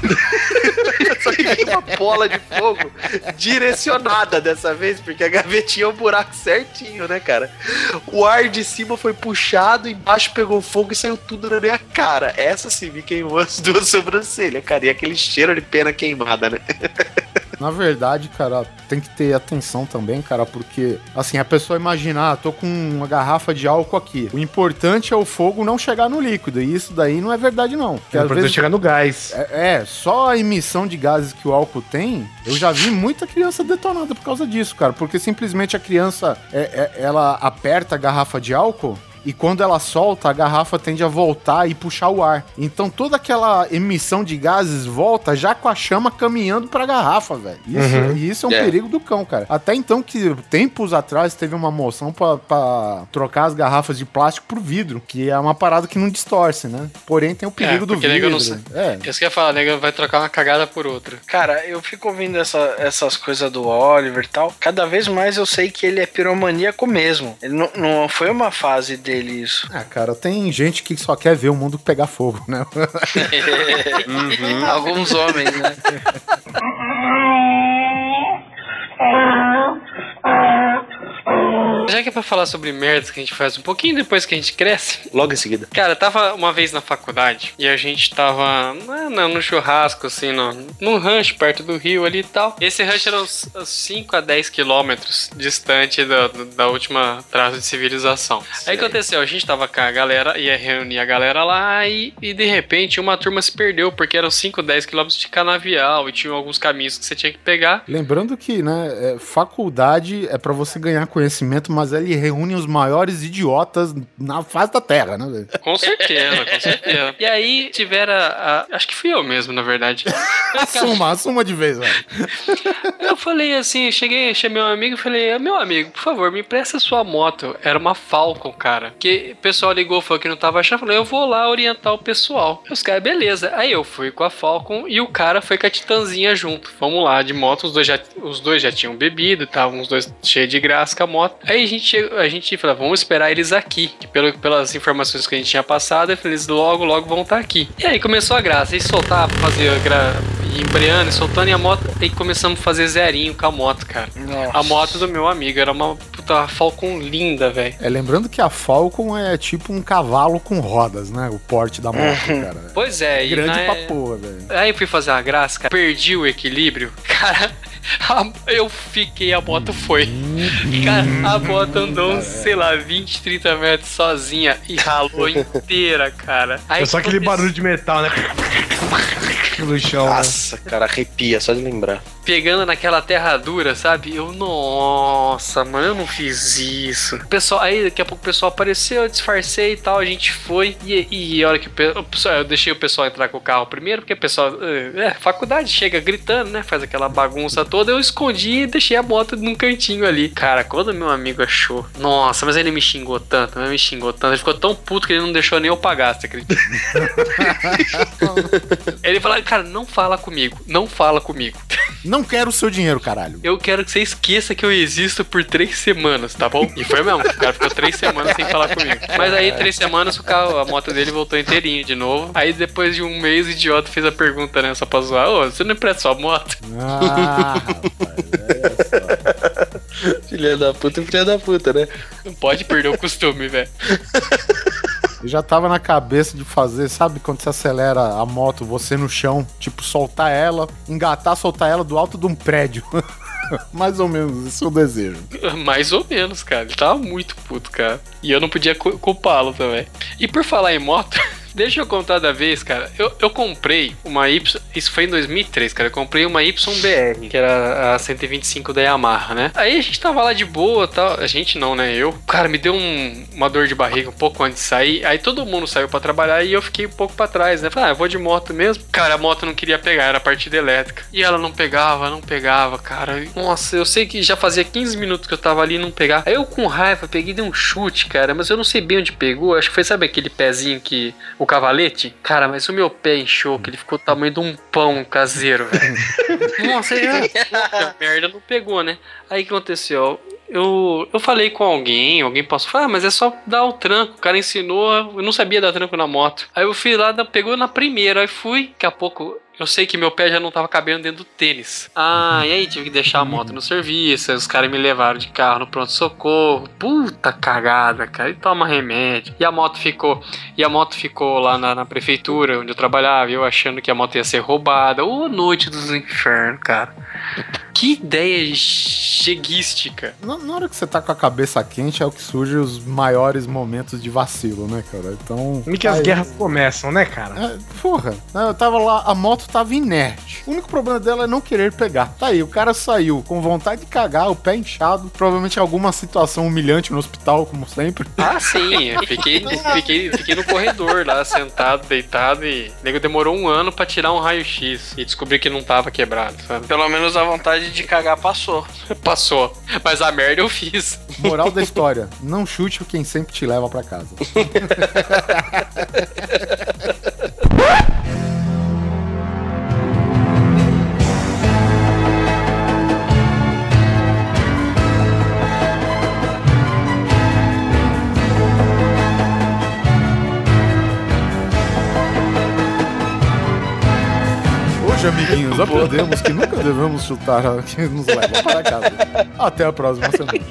Só que veio uma bola de fogo direcionada dessa vez, porque a gavetinha é um buraco certinho, né, cara? O ar de cima foi puxado, embaixo pegou fogo e saiu tudo na minha cara. Essa sim me queimou as duas sobrancelhas, cara. E aquele cheiro de pena queimada, né? Na verdade, cara, tem que ter atenção também, cara, porque, assim, a pessoa imaginar, ah, tô com uma garrafa de álcool aqui. O importante é o fogo não chegar no líquido, e isso daí não é verdade, não. Porque É pra vezes chegar no gás. É, é, só a emissão de gases que o álcool tem, eu já vi muita criança detonada por causa disso, cara. Porque simplesmente a criança, é, é- ela aperta a garrafa de álcool e quando ela solta, a garrafa tende a voltar e puxar o ar. Então toda aquela emissão de gases volta já com a chama caminhando pra garrafa, velho. Isso, Uhum. e isso é um É. perigo do cão, cara. Até então que tempos atrás teve uma moção pra, pra trocar as garrafas de plástico por vidro, que é uma parada que não distorce, né? Porém tem o perigo É, do vidro. não É. Isso que eu ia falar, nego vai trocar uma cagada por outra. Cara, eu fico ouvindo essa- essas coisas do Oliver e tal. Cada vez mais eu sei que ele é piromaníaco mesmo. Ele não, não foi uma fase dele isso. Ah, cara, tem gente que só quer ver o mundo pegar fogo, né? Alguns homens, né? Já que é pra falar sobre merdas que a gente faz um pouquinho depois que a gente cresce. Logo em seguida. Cara, eu tava uma vez na faculdade e a gente tava na- na- no churrasco, assim, no, num rancho perto do rio ali e tal. Esse rancho era uns 5 a 10 quilômetros distante da, da última traço de civilização. Aí aconteceu, a gente tava com a galera, ia reunir a galera lá e, e de repente uma turma se perdeu, porque eram 5, 10 quilômetros de canavial e tinha alguns caminhos que você tinha que pegar. Lembrando que, né, é, faculdade é pra você ganhar conhecimento, mas ele reúne os maiores idiotas na face da Terra, né, velho? Com certeza, com certeza. E aí tiveram a, a- Acho que fui eu mesmo, na verdade. Assuma, assuma de vez, velho. Eu falei assim, cheguei, chamei um amigo e falei, meu amigo, por favor, me empresta sua moto. Era uma Falcon, cara. Que o pessoal ligou, falou que não tava achando. Falei, eu vou lá orientar o pessoal. Os caras, beleza. Aí eu fui com a Falcon e o cara foi com a Titanzinha junto. Vamos lá, de moto, os dois já, os dois já tinham bebido, estavam os dois cheios de graça com a moto. Aí a gente, a gente falou, vamos esperar eles aqui. Que pelo, pelas informações que a gente tinha passado, eles logo, logo vão estar aqui. E aí começou a graça. Aí soltava, fazia gra... e embreando, e soltando e a moto. Aí começamos a fazer zerinho com a moto, cara. Nossa. A moto do meu amigo era uma puta Falcon linda, velho. É, lembrando que a Falcon é tipo um cavalo com rodas, né? O porte da moto, cara. Pois é, e Grande na- pra porra, velho. Aí eu fui fazer uma graça, cara. Perdi o equilíbrio. Cara, eu fiquei, a moto foi. Cara, a moto andou uns, sei lá, 20, 30 metros sozinha e ralou inteira, cara. Aí É só aquele barulho de metal, né? No chão. né? Nossa, cara, arrepia só de lembrar. Pegando naquela terra dura, sabe? Eu, nossa, mano, eu não fiz isso. O pessoal, aí daqui a pouco o pessoal apareceu, eu disfarcei e tal, a gente foi. E, e a hora que o, pe- o pessoal, eu deixei o pessoal entrar com o carro primeiro, porque o pessoal, eh, é, faculdade chega gritando, né? Faz aquela bagunça toda. Eu escondi e deixei a moto num cantinho ali. Cara, quando meu amigo achou, nossa, mas ele me xingou tanto, mas me xingou tanto. Ele ficou tão puto que ele não deixou nem eu pagar, você acredita? ele falou, cara, não fala comigo, não fala comigo. Não quero o seu dinheiro, caralho. Eu quero que você esqueça que eu existo por três semanas, tá bom? E foi mesmo. O cara ficou três semanas sem falar comigo. Mas aí, três semanas, o carro, a moto dele voltou inteirinha de novo. Aí, depois de um mês, o idiota fez a pergunta, né? Só pra zoar. Ô, você não empresta sua moto? Ah, rapaz, olha só. Filha da puta, filha da puta, né? Não pode perder o costume, velho. Eu já tava na cabeça de fazer, sabe quando você acelera a moto, você no chão, tipo, soltar ela, engatar, soltar ela do alto de um prédio. Mais ou menos, esse é o desejo. Mais ou menos, cara. Ele tava muito puto, cara. E eu não podia cu- culpá-lo também. E por falar em moto, deixa eu contar da vez, cara. Eu, eu comprei uma Y. Isso foi em 2003, cara. Eu comprei uma YBR, que era a 125 da Yamaha, né? Aí a gente tava lá de boa tal. A gente não, né? Eu. Cara, me deu um- uma dor de barriga um pouco antes de sair. Aí todo mundo saiu pra trabalhar e eu fiquei um pouco pra trás, né? Falei, ah, eu vou de moto mesmo. Cara, a moto não queria pegar, era a partida elétrica. E ela não pegava, não pegava, cara. Nossa, eu sei que já fazia 15 minutos que eu tava ali e não pegava. Aí eu com raiva peguei e dei um chute, cara, mas eu não sei bem onde pegou. Acho que foi, sabe aquele pezinho que. O cavalete? Cara, mas o meu pé inchou, que ele ficou do tamanho de um pão caseiro, velho. Nossa, aí, puta merda, não pegou, né? Aí o que aconteceu? Eu, eu falei com alguém, alguém passou, ah, mas é só dar o tranco. O cara ensinou, eu não sabia dar tranco na moto. Aí eu fui lá, da- pegou na primeira, aí fui, daqui a pouco eu sei que meu pé já não tava cabendo dentro do tênis. Ah, e aí tive que deixar a moto no serviço, aí os caras me levaram de carro no pronto-socorro. Puta cagada, cara, e toma remédio. E a moto ficou, e a moto ficou lá na, na prefeitura onde eu trabalhava, eu achando que a moto ia ser roubada. Ô, noite dos infernos, cara. Que ideia cheguística. Na, na hora que você tá com a cabeça quente é o que surge os maiores momentos de vacilo, né, cara? Então. E que as aí- guerras começam, né, cara? É, porra, eu tava lá, a moto tava inerte. O único problema dela é não querer pegar. Tá aí, o cara saiu com vontade de cagar, o pé inchado, provavelmente alguma situação humilhante no hospital, como sempre. Ah, sim. Fiquei, fiquei, fiquei no corredor lá, sentado, deitado e. O nego demorou um ano pra tirar um raio-x e descobrir que não tava quebrado, sabe? Pelo menos a vontade de cagar passou. Passou. Mas a merda eu fiz. Moral da história: não chute quem sempre te leva pra casa. Hoje, amiguinhos, aprendemos que nunca devemos chutar quem nos leva para casa. Até a próxima semana.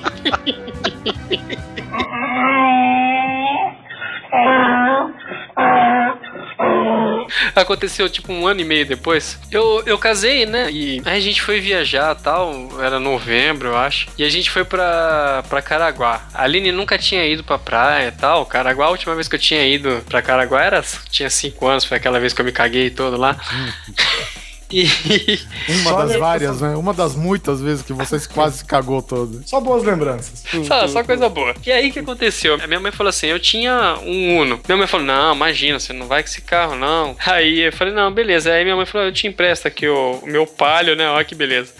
Aconteceu tipo um ano e meio depois. Eu, eu casei, né? E aí a gente foi viajar tal. Era novembro, eu acho. E a gente foi pra, pra Caraguá. A Aline nunca tinha ido pra praia e tal. Caraguá, a última vez que eu tinha ido pra Caraguá era. Tinha cinco anos, foi aquela vez que eu me caguei todo lá. E. Uma Só das várias, né? Uma das muitas vezes que você quase se cagou todo. Só boas lembranças. Só, só coisa boa. E aí o que aconteceu? A minha mãe falou assim: eu tinha um Uno. Minha mãe falou: não, imagina, você não vai com esse carro, não. Aí eu falei: não, beleza. Aí minha mãe falou: eu te empresto aqui o, o meu palio, né? Olha que beleza.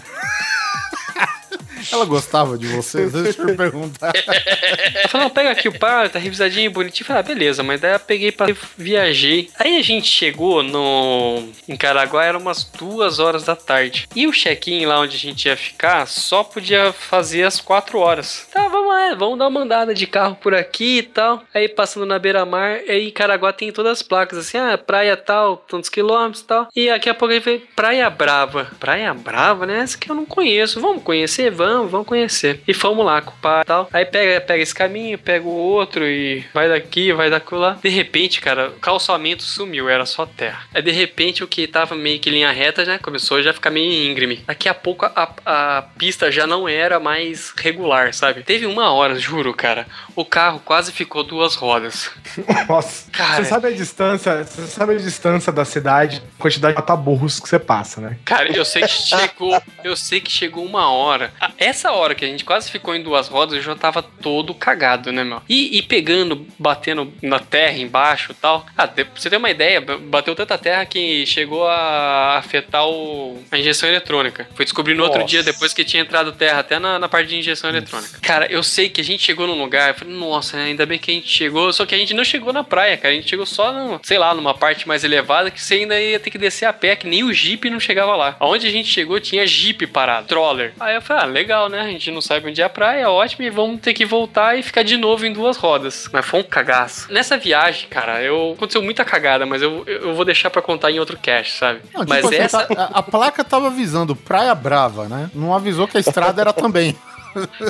Ela gostava de você? Deixa eu perguntar. Ela falou: não, pega aqui o palio, tá revisadinho, bonitinho. Eu falei: ah, beleza, mas daí eu peguei pra viajei. Aí a gente chegou no. Em Caraguá, era umas duas horas da tarde. E o check-in lá onde a gente ia ficar só podia fazer às quatro horas. Tá, vamos lá, vamos dar uma andada de carro por aqui e tal. Aí passando na beira-mar, aí em Caraguá tem todas as placas assim, ah, praia tal, tantos quilômetros e tal. E daqui a pouco ele veio Praia Brava. Praia Brava, né? Essa que eu não conheço. Vamos conhecer? Vamos, vamos conhecer. E fomos lá com o pai e tal. Aí pega, pega esse caminho, pega o outro e vai daqui, vai daqui lá. De repente, cara, o calçamento sumiu, era só terra. Aí de repente o que tava meio que linha reta já começou a já ficar meio íngreme. Daqui a pouco a, a pista já não era mais regular, sabe? Teve uma hora, juro, cara. O carro quase ficou duas rodas. Nossa, Cara. você sabe a distância, você sabe a distância da cidade, quantidade de mataburros que você passa, né? Cara, eu sei que chegou, eu sei que chegou uma hora. Essa hora que a gente quase ficou em duas rodas, eu já tava todo cagado, né, meu? E, e pegando, batendo na terra embaixo e tal. Ah, pra você ter uma ideia, bateu tanta terra que chegou a afetar o, a injeção eletrônica. Foi descobrir no outro dia, depois que tinha entrado terra, até na, na parte de injeção eletrônica. Cara, eu sei que a gente chegou num lugar, eu falei, nossa, ainda bem que a gente chegou. Só que a gente não chegou na praia, cara. A gente chegou só, no, sei lá, numa parte mais elevada que você ainda ia ter que descer a pé, que nem o Jeep não chegava lá. Aonde a gente chegou tinha Jeep parado, troller. Aí eu falei, ah, legal, né? A gente não sabe onde é a praia, ótimo, e vamos ter que voltar e ficar de novo em duas rodas. Mas foi um cagaço. Nessa viagem, cara, eu aconteceu muita cagada, mas eu, eu vou deixar pra contar em outro cast, sabe? Não, tipo mas assim, essa. tá- a, a placa tava avisando Praia Brava, né? Não avisou que a estrada era também.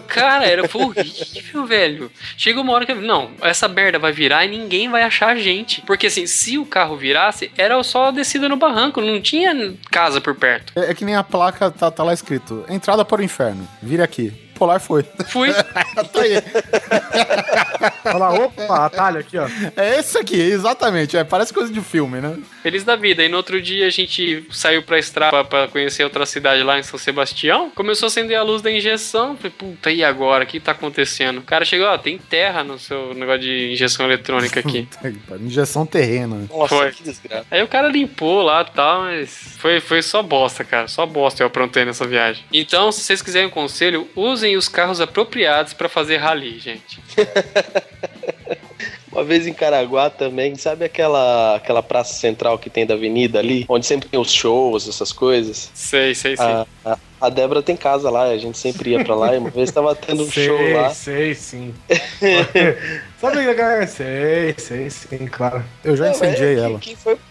Cara, era foi horrível, velho. Chega uma hora que. Não, essa merda vai virar e ninguém vai achar a gente. Porque assim, se o carro virasse, era só a descida no barranco, não tinha casa por perto. É, é que nem a placa tá, tá lá escrito: entrada para o inferno. Vire aqui. Polar foi. Fui. tá aí. Lá, opa, atalho aqui, ó. É esse aqui, exatamente. É, parece coisa de filme, né? Feliz da vida. E no outro dia a gente saiu pra estrada pra conhecer outra cidade lá em São Sebastião. Começou a acender a luz da injeção. Falei, puta, e agora? O que tá acontecendo? O cara chegou, ó, tem terra no seu negócio de injeção eletrônica aqui. Injeção terrena. Nossa, Foi. que desgraça. Aí o cara limpou lá e tal, mas foi, foi só bosta, cara. Só bosta eu aprontei nessa viagem. Então, se vocês quiserem um conselho, usem os carros apropriados pra fazer rally, gente. Uma vez em Caraguá também, sabe aquela, aquela praça central que tem da avenida ali? Onde sempre tem os shows, essas coisas? Sei, sei, sei. A, a, a Débora tem casa lá, a gente sempre ia pra lá e uma vez tava tendo um sei, show lá. sei, sim. sabe que é? Sei, sei, sim, claro. Eu já Não, incendiei é, ela. Quem foi?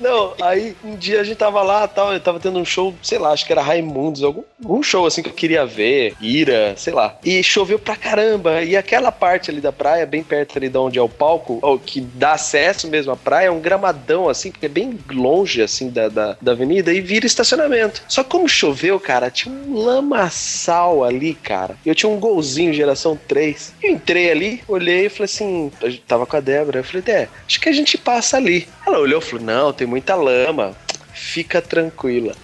Não, aí um dia a gente tava lá tal, eu tava tendo um show, sei lá, acho que era Raimundos, algum, algum show assim que eu queria ver, Ira, sei lá. E choveu pra caramba. E aquela parte ali da praia, bem perto ali de onde é o palco, ó, que dá acesso mesmo à praia, é um gramadão assim, porque é bem longe assim da, da, da avenida e vira estacionamento. Só como choveu, cara, tinha um lamaçal ali, cara. Eu tinha um golzinho geração 3. Eu entrei ali, olhei e falei assim, eu tava com a Débora. Eu falei, Dé, acho que a gente passa ali. Ela olhou e falou, não, tem muita lama. Fica tranquila.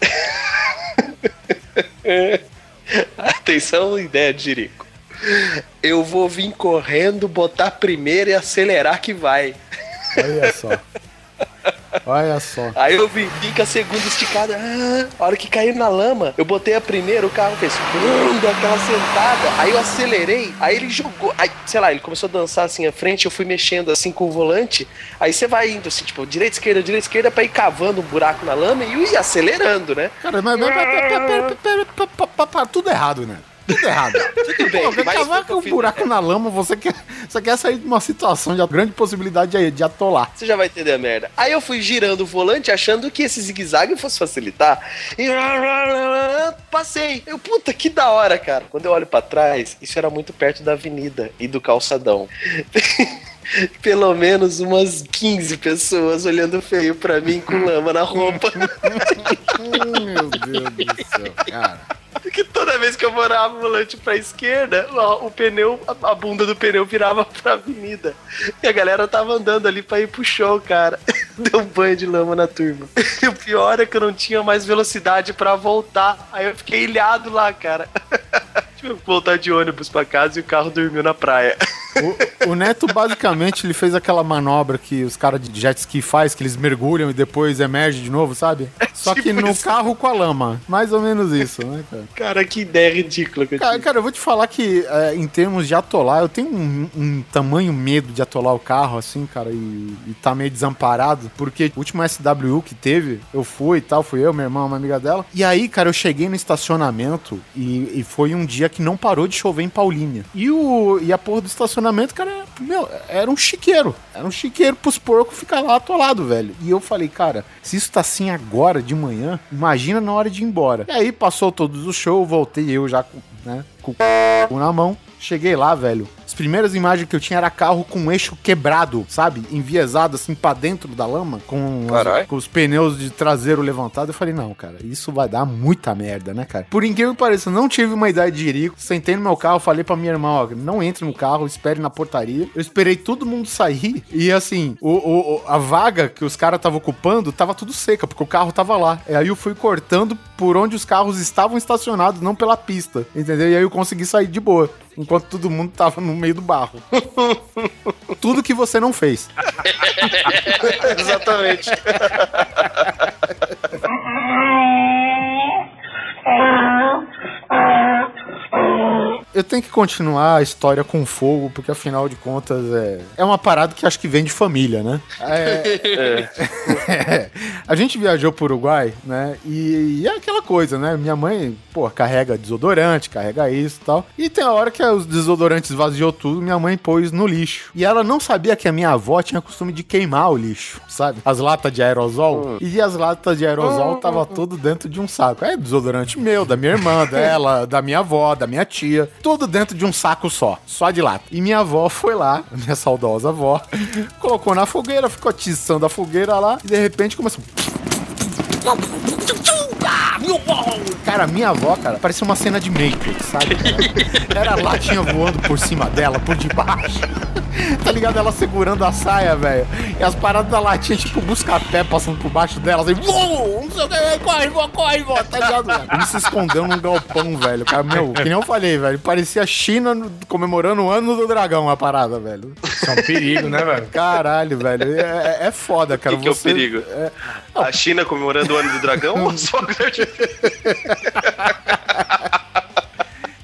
Atenção, ideia de Jerico. Eu vou vir correndo, botar primeiro e acelerar que vai. Olha só. Olha só. Aí eu vim com a segunda esticada. Ah, a hora que caiu na lama, eu botei a primeira, o carro fez brum, deu aquela sentada. Aí eu acelerei, aí ele jogou. Aí, sei lá, ele começou a dançar assim à frente, eu fui mexendo assim com o volante. Aí você vai indo assim, tipo, direita, esquerda, direita, esquerda, pra ir cavando um buraco na lama e ir acelerando, né? Cara, mas, mas, mas, pera, pera, pera, pera, pera, pera, tudo errado, né? Tudo errado. Tudo bem, Pô, cavar que com um buraco na lama, você quer, você quer sair de uma situação de grande possibilidade de, de atolar. Você já vai entender a merda. Aí eu fui girando o volante achando que esse zigue-zague fosse facilitar. E passei. Eu, puta, que da hora, cara. Quando eu olho pra trás, isso era muito perto da avenida e do calçadão. Pelo menos umas 15 pessoas olhando feio pra mim com lama na roupa. Meu Deus do céu, cara. Porque toda vez que eu morava o volante pra esquerda, ó, o pneu, a a bunda do pneu virava pra avenida. E a galera tava andando ali pra ir pro show, cara. Deu um banho de lama na turma. E o pior é que eu não tinha mais velocidade pra voltar. Aí eu fiquei ilhado lá, cara. Que voltar de ônibus pra casa e o carro dormiu na praia. O, o Neto, basicamente, ele fez aquela manobra que os caras de jet ski faz, que eles mergulham e depois emergem de novo, sabe? Só que tipo no isso. carro com a lama. Mais ou menos isso, né, cara? Cara, que ideia ridícula que eu Cara, tive. cara, eu vou te falar que é, em termos de atolar, eu tenho um, um tamanho medo de atolar o carro, assim, cara, e, e tá meio desamparado, porque o último SWU que teve, eu fui e tal, fui eu, minha irmã, uma amiga dela, e aí, cara, eu cheguei no estacionamento e, e foi um dia que não parou de chover em Paulínia. E, o, e a porra do estacionamento, cara, meu, era um chiqueiro, era um chiqueiro pros porcos ficar lá atolado, velho. E eu falei, cara, se isso tá assim agora de manhã, imagina na hora de ir embora. E aí passou todos os shows, voltei eu já, né, com o na mão. Cheguei lá, velho. As primeiras imagens que eu tinha era carro com eixo quebrado, sabe? Enviesado assim pra dentro da lama, com, as- com os pneus de traseiro levantado. Eu falei, não, cara, isso vai dar muita merda, né, cara? Por incrível que pareça, eu não tive uma ideia de jirico. Sentei no meu carro, falei pra minha irmã, ó, não entre no carro, espere na portaria. Eu esperei todo mundo sair e assim, o, o- o- a vaga que os caras estavam ocupando tava tudo seca, porque o carro tava lá. E aí eu fui cortando por onde os carros estavam estacionados, não pela pista, entendeu? E aí eu consegui sair de boa. Enquanto todo mundo tava no meio do barro. Tudo que você não fez. Exatamente. Eu tenho que continuar a história com fogo, porque afinal de contas é, é uma parada que acho que vem de família, né? É, a gente viajou pro Uruguai, né? E, e é aquela coisa, né? Minha mãe, pô, carrega desodorante, carrega isso e tal. E tem a hora que os desodorantes vaziou tudo, minha mãe pôs no lixo. E ela não sabia que a minha avó tinha costume de queimar o lixo, sabe? As latas de aerosol. E as latas de aerosol tava tudo dentro de um saco. É desodorante meu, da minha irmã, dela, da minha avó, da minha tia. Tudo dentro de um saco só, só de lata. E minha avó foi lá, minha saudosa avó, colocou na fogueira, ficou atiçando a fogueira lá, e de repente começou. Cara, minha avó, cara, parecia uma cena de Matrix, sabe? cara? Era latinha voando por cima dela, por debaixo. Tá ligado? Ela segurando a saia, velho. E as paradas da latinha, tipo, busca-pé passando por baixo dela, assim, uou, não sei o que, corre, vó, corre, vó, tá ligado? velho? Ele se escondeu num galpão, velho. Cara, meu, que nem eu falei, velho. Parecia a China comemorando o ano do dragão, a parada, velho. Isso é um perigo, né, velho? Caralho, velho. É, é- é foda, O cara. que, que é o Você- perigo? é- A China comemorando o ano do dragão ou só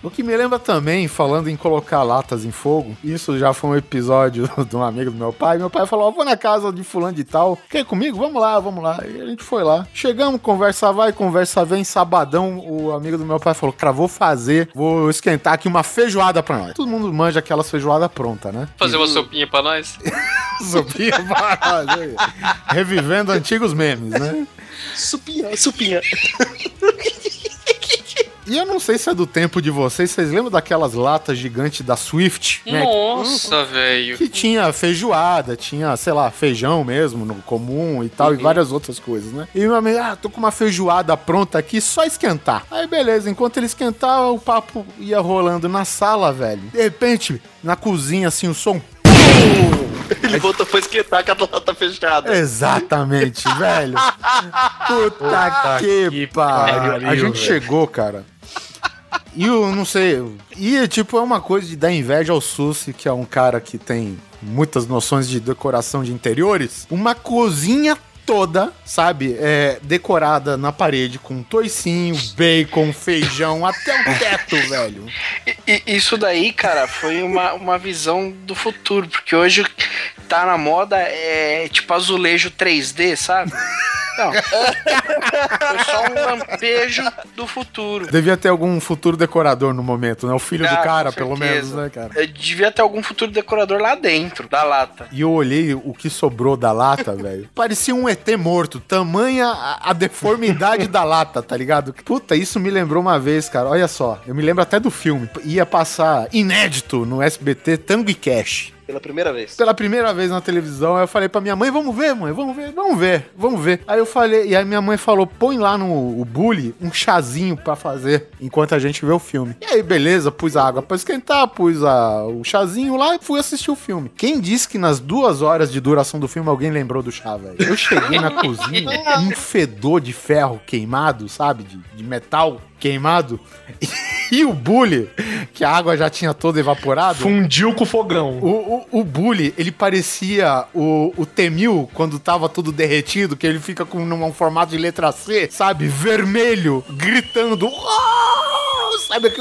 o que me lembra também, falando em colocar latas em fogo, isso já foi um episódio de um amigo do meu pai. Meu pai falou: Ó, vou na casa de fulano de tal. Quer ir comigo? Vamos lá, vamos lá. E a gente foi lá. Chegamos, conversa vai, conversa vem. Sabadão, o amigo do meu pai falou: Cara, vou fazer, vou esquentar aqui uma feijoada pra nós. Todo mundo manja aquelas feijoada pronta, né? Fazer uma sopinha pra nós? Sopinha pra nós, aí. Revivendo antigos memes, né? supinha, supinha. E eu não sei se é do tempo de vocês, vocês lembram daquelas latas gigantes da Swift? né? Nossa, velho. Que tinha feijoada, tinha, sei lá, feijão mesmo, no comum e tal, e várias outras coisas, né? E meu amigo, ah, tô com uma feijoada pronta aqui, só esquentar. Aí beleza, enquanto ele esquentava, o papo ia rolando na sala, velho. De repente, na cozinha, assim, o som. Ele voltou pra esquentar com a lata fechada. Exatamente, velho. Puta, que, que pariu. pariu, A gente velho. chegou, cara. E eu não sei. E, tipo, é uma coisa de dar inveja ao Susi, que é um cara que tem muitas noções de decoração de interiores. Uma cozinha toda, sabe? É, decorada na parede com toicinho, bacon, feijão, até o teto, velho. Isso daí, cara, foi uma, uma visão do futuro, porque hoje tá na moda é tipo azulejo 3D, sabe? Não. Foi só um lampejo do futuro. Devia ter algum futuro decorador no momento, né? O filho Ah, do cara, pelo menos, né, cara? Eh, Devia ter algum futuro decorador lá dentro da lata. E eu olhei o que sobrou da lata, velho. Parecia um ET morto. Tamanha a, a deformidade da lata, tá ligado? Puta, isso me lembrou uma vez, cara. Olha só. Eu me lembro até do filme. Ia passar inédito no SBT Tango e Cash. Pela primeira vez. Pela primeira vez na televisão, eu falei pra minha mãe, vamos ver, mãe, vamos ver, vamos ver, vamos ver. Aí eu falei, e aí minha mãe falou, põe lá no o bully um chazinho pra fazer, enquanto a gente vê o filme. E aí, beleza, pus a água pra esquentar, pus a, o chazinho lá e fui assistir o filme. Quem disse que nas duas horas de duração do filme alguém lembrou do chá, velho? Eu cheguei na cozinha, um fedor de ferro queimado, sabe, de, de metal queimado, e o bully, que a água já tinha toda evaporada, Fundiu com o fogão. o, o, o Bully, ele parecia o, o Temil quando tava tudo derretido, que ele fica com um formato de letra C, sabe? Vermelho, gritando. "Oh!" Sabe que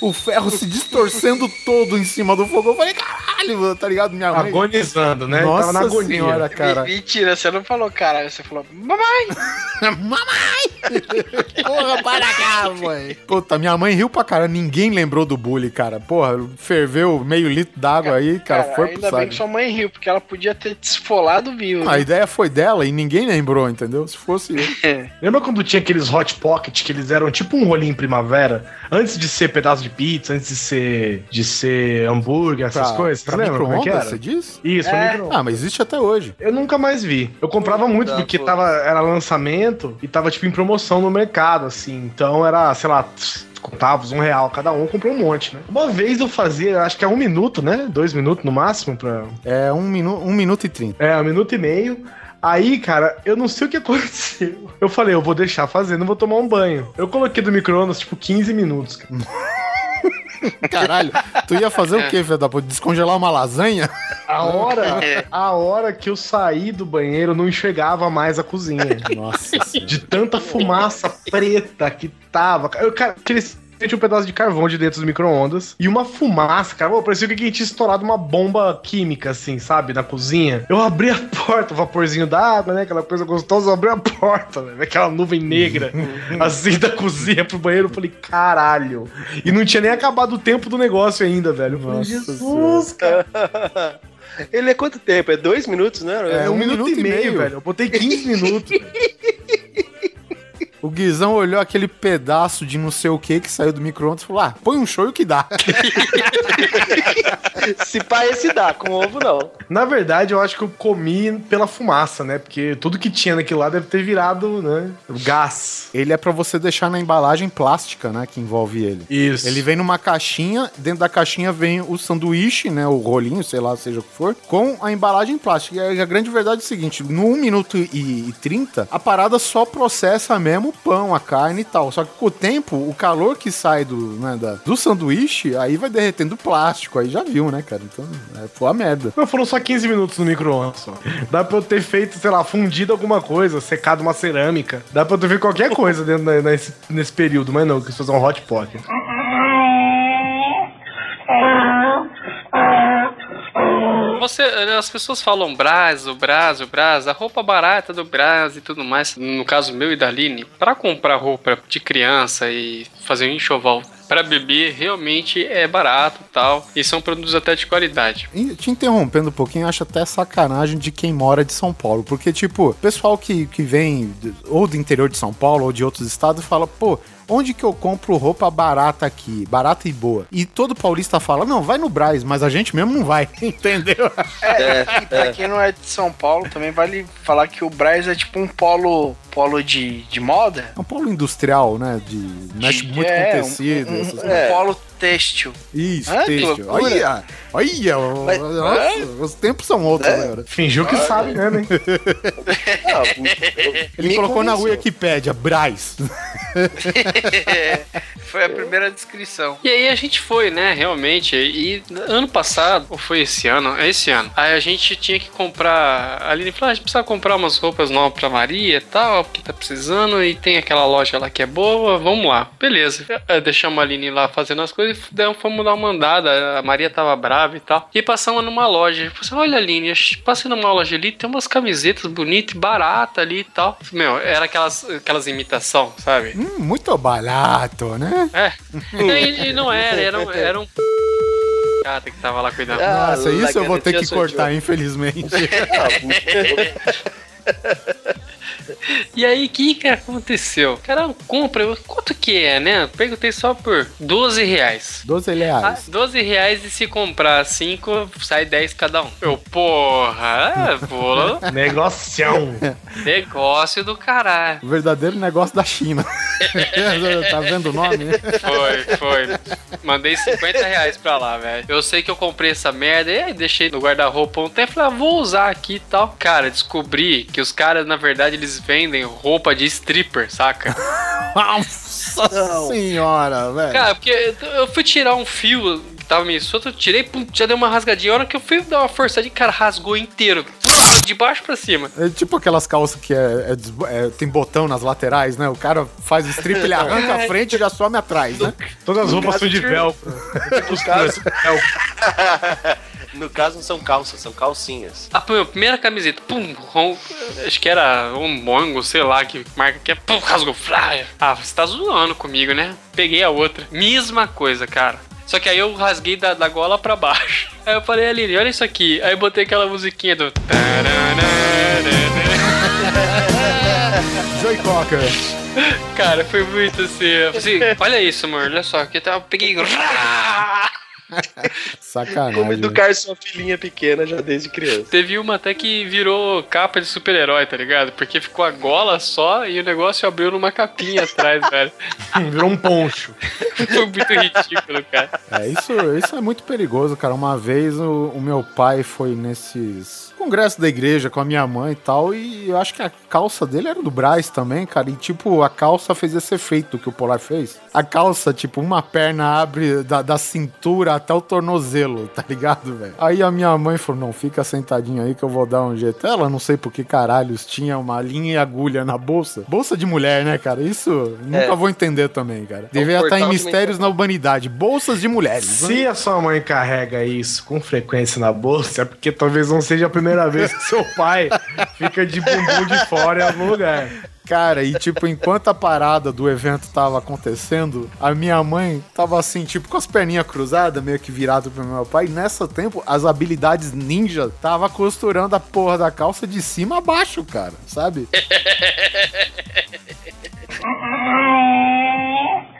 o, ferro se distorcendo todo em cima do fogo. Eu falei, caralho, mano, tá ligado? Minha mãe. Agonizando, né? Nossa Tava na agonia. senhora, cara. Mentira, você não falou caralho, você falou mamãe. Mamãe! Porra, para cá, mãe. Puta, minha mãe riu pra cara. Ninguém lembrou do bully, cara. Porra, ferveu meio litro d'água aí, cara. Cara, foi pro ainda bem que sua mãe riu, porque ela podia ter desfolado viu. A né? ideia foi dela e ninguém lembrou, entendeu? Se fosse eu. Lembra quando tinha aqueles hot pocket que eles eram tipo um rolinho primavera? Antes de ser pedaço de pizza, antes de ser de ser hambúrguer, essas Pra- coisas. Pra lembra como é que era? você diz? Isso, É. micro Ah, mas existe até hoje. Eu nunca mais vi. Eu comprava muito Tá, porque pô. tava, era lançamento e tava tipo em promoção no mercado, assim. Então era, sei lá, centavos, um real cada um, comprou um monte, né? Uma vez eu fazia, acho que é um minuto, né? Dois minutos no máximo pra. É um, minu um minuto e trinta. É, um minuto e meio. Aí, cara, eu não sei o que aconteceu. Eu falei, eu vou deixar fazendo, vou tomar um banho. Eu coloquei do micro-ondas, tipo, 15 minutos. cara. Caralho, tu ia fazer o quê, filho da puta? Descongelar uma lasanha? A hora, a hora que eu saí do banheiro, não enxergava mais a cozinha. Nossa de tanta fumaça preta que tava. Eu, cara, aquele tinha um pedaço de carvão de dentro do micro-ondas e uma fumaça, cara. Pô, parecia que alguém tinha estourado uma bomba química, assim, sabe? Na cozinha. Eu abri a porta, o vaporzinho d'água, né? Aquela coisa gostosa, eu abri a porta, velho. Aquela nuvem negra, assim, da cozinha pro banheiro. Eu falei, caralho. E não tinha nem acabado o tempo do negócio ainda, velho. Nossa Jesus, cara. Ele é quanto tempo? É dois minutos, né? É um, minuto, e meio, velho. Eu botei 15 minutos. O Guizão olhou aquele pedaço de não sei o que que saiu do micro-ondas e falou: Ah, põe um show e o que dá. Se pá, esse dá, com ovo não. Na verdade, eu acho que eu comi pela fumaça, né? Porque tudo que tinha naquele lá deve ter virado, né? Gás. Ele é pra você deixar na embalagem plástica, né? Que envolve ele. Isso. Ele vem numa caixinha, dentro da caixinha vem o sanduíche, né? O rolinho, sei lá, seja o que for, com a embalagem plástica. E a grande verdade é o seguinte: no 1 minuto e, e 30, a parada só processa mesmo o pão, a carne e tal. Só que com o tempo, o calor que sai do, né, da- do sanduíche, aí vai derretendo o plástico. Aí já viu, né, cara? Então, é, foi a merda. Não, foram só 15 minutos no micro-ondas só. Dá pra eu ter feito, sei lá, fundido alguma coisa, secado uma cerâmica. Dá pra eu ter feito qualquer coisa dentro da- nesse, nesse período, mas não, quis fazer um hot pocket. Você, as pessoas falam Brás, o Brás, o Brás, a roupa barata do Brás e tudo mais. No caso meu e da Aline, pra comprar roupa de criança e fazer um enxoval pra bebê, realmente é barato tal. E são produtos até de qualidade. E te interrompendo um pouquinho, eu acho até sacanagem de quem mora de São Paulo. Porque, tipo, pessoal que, que vem ou do interior de São Paulo ou de outros estados fala, pô, onde que eu compro roupa barata aqui? Barata e boa. E todo paulista fala, não, vai no Braz, mas a gente mesmo não vai. Entendeu? E pra quem não é de São Paulo, também vale falar que o Braz é tipo um polo, polo de, de moda. É um polo industrial, né? De, mexe muito É, com um- tecido. um, essas um coisas. polo têxtil. Isso, Ah, têxtil. Olha, olha, Mas- nossa, os tempos são outros É. agora. Fingiu que sabe mesmo, hein? Ele Me colocou na convenceu. Wikipédia, Braz. Foi a primeira descrição. E aí a gente foi, né, realmente. E ano passado, ou foi esse ano? É esse ano. Aí a gente tinha que comprar. A Aline falou: ah, a gente precisa comprar umas roupas novas pra Maria e tal, porque tá precisando. E tem aquela loja lá que é boa, vamos lá. Beleza. Deixamos a Aline lá fazendo as coisas e fomos dar uma andada. A Maria tava brava e tal. E passamos numa loja. Falei assim, olha, Aline, passei numa loja ali, tem umas camisetas bonitas e baratas ali e tal. Meu, era aquelas, aquelas imitação, sabe? Hum, muito barato, né? É. E, e não era, era um, era um cara que tava lá cuidando. Ah, Nossa, isso eu vou ter que cortar, infelizmente. E aí, o que que aconteceu? Cara, compra, eu- quanto que é, né? Perguntei só por 12 reais. 12 Ah, reais. 12 reais e se comprar 5, sai 10 cada um. Eu, porra, é, pô, Negocião. negócio do caralho. O verdadeiro negócio da China. tá vendo o nome? Foi, foi. Mandei 50 reais pra lá, velho. Eu sei que eu comprei essa merda e aí deixei no guarda-roupa um tempo. Falei, ah, vou usar aqui e tal. Cara, descobri que os caras, na verdade, eles vendem roupa de stripper, saca? Nossa senhora, velho. Cara, porque eu fui tirar um fio que tava meio solto, eu tirei, pum, já deu uma rasgadinha. A hora que eu fui dar uma forçadinha, cara, rasgou inteiro. De baixo pra cima. É tipo aquelas calças que é, é é- tem botão nas laterais, né? O cara faz o strip, ele arranca a frente e já some atrás, né? Todas as roupas são de velcro. No caso, no caso não são calças, são calcinhas. A pô, primeira camiseta, pum, rom- acho que era um mongo, sei lá, que marca que é, pum, rasgou, flyer. Ah, você tá zoando comigo, né? Peguei a outra, mesma coisa, cara. Só que aí eu rasguei da, da gola pra baixo. Aí eu falei, Aline, olha isso aqui. Aí eu botei aquela musiquinha do. Joey Cocker. Cara, foi muito assim. Assim, olha isso, amor, olha só. Aqui tá, eu peguei. Sacanagem. Como educar sua filhinha pequena já desde criança. Teve uma até que virou capa de super-herói, tá ligado? Porque ficou a gola só e o negócio abriu numa capinha atrás, velho. Virou um poncho. Foi muito ridículo, cara. É, isso, isso é muito perigoso, cara. Uma vez o, o meu pai foi nesses congressos da igreja com a minha mãe e tal, e eu acho que a calça dele era do Braz também, cara. E tipo, a calça fez esse efeito que o Polar fez. A calça, tipo, uma perna abre da, da cintura até o tornozelo, tá ligado, velho? Aí a minha mãe falou: não, fica sentadinho aí que eu vou dar um jeito. Ela, não sei por que caralhos, tinha uma linha e agulha na bolsa. Bolsa de mulher, né, cara? Isso nunca É. vou entender também, cara. Devia estar em Mistérios na Humanidade. Bolsas de mulheres. né? Se a sua mãe carrega isso com frequência na bolsa, é porque talvez não seja a primeira vez que seu pai fica de bumbum de fora em algum lugar. Cara, e tipo, enquanto a parada do evento tava acontecendo, a minha mãe tava assim, tipo, com as perninhas cruzadas, meio que virado pro meu pai. E nessa tempo, as habilidades ninja tava costurando a porra da calça de cima a baixo, cara, sabe?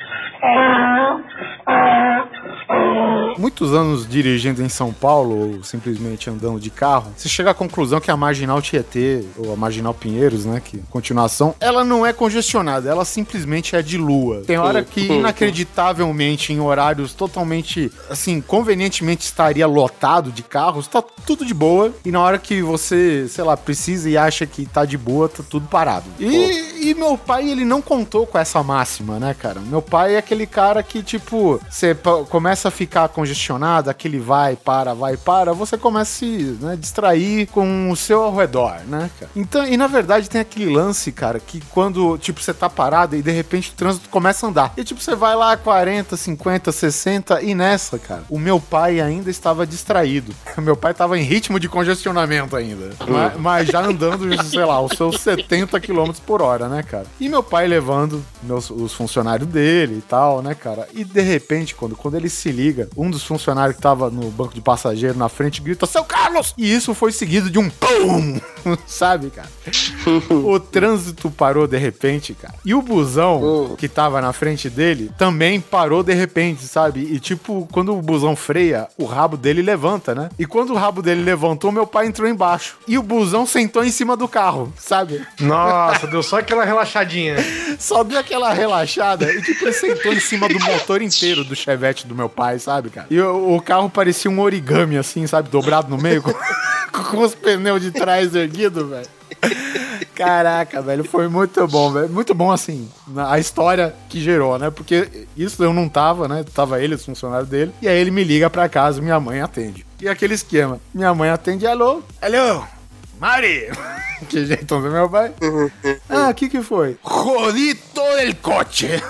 Muitos anos dirigindo em São Paulo, ou simplesmente andando de carro, você chega à conclusão que a Marginal Tietê, ou a Marginal Pinheiros, né, que continuação, ela não é congestionada, ela simplesmente é de lua. Tem hora que inacreditavelmente em horários totalmente, assim, convenientemente estaria lotado de carros, tá tudo de boa, e na hora que você, sei lá, precisa e acha que tá de boa, tá tudo parado. E, e meu pai, ele não contou com essa máxima, né, cara? Meu pai é aquele cara que, tipo, você começa a ficar congestionado, aquele vai, para, vai, para, você começa a se né, distrair com o seu ao redor, né, cara? Então, e na verdade tem aquele lance, cara, que quando, tipo, você tá parado e de repente o trânsito começa a andar. E, tipo, você vai lá 40, 50, 60 e nessa, cara, o meu pai ainda estava distraído. Meu pai tava em ritmo de congestionamento ainda. Mas, mas já andando, sei lá, os seus 70 km por hora, né, cara? E meu pai levando meus, os funcionários dele e tal, né, cara? E de repente, quando, quando ele se liga, um dos funcionário que tava no banco de passageiro na frente grita: Seu Carlos! E isso foi seguido de um PUM! Sabe, cara? o trânsito parou de repente, cara. E o busão que tava na frente dele também parou de repente, sabe? E tipo, quando o busão freia, o rabo dele levanta, né? E quando o rabo dele levantou, meu pai entrou embaixo. E o busão sentou em cima do carro, sabe? Nossa, deu só aquela relaxadinha. Só deu aquela relaxada e tipo, ele sentou em cima do motor inteiro do chevette do meu pai, sabe, cara? E o, o carro parecia um origami, assim, sabe? Dobrado no meio, com, com os pneus de trás erguidos, velho. Caraca, velho, foi muito bom, velho. Muito bom, assim, a história que gerou, né? Porque isso eu não tava, né? Tava ele, os funcionários dele. E aí ele me liga pra casa, minha mãe atende. E aquele esquema. Minha mãe atende, alô? Alô? Mari! que jeito do meu pai? ah, o que que foi? Jodi todo el coche!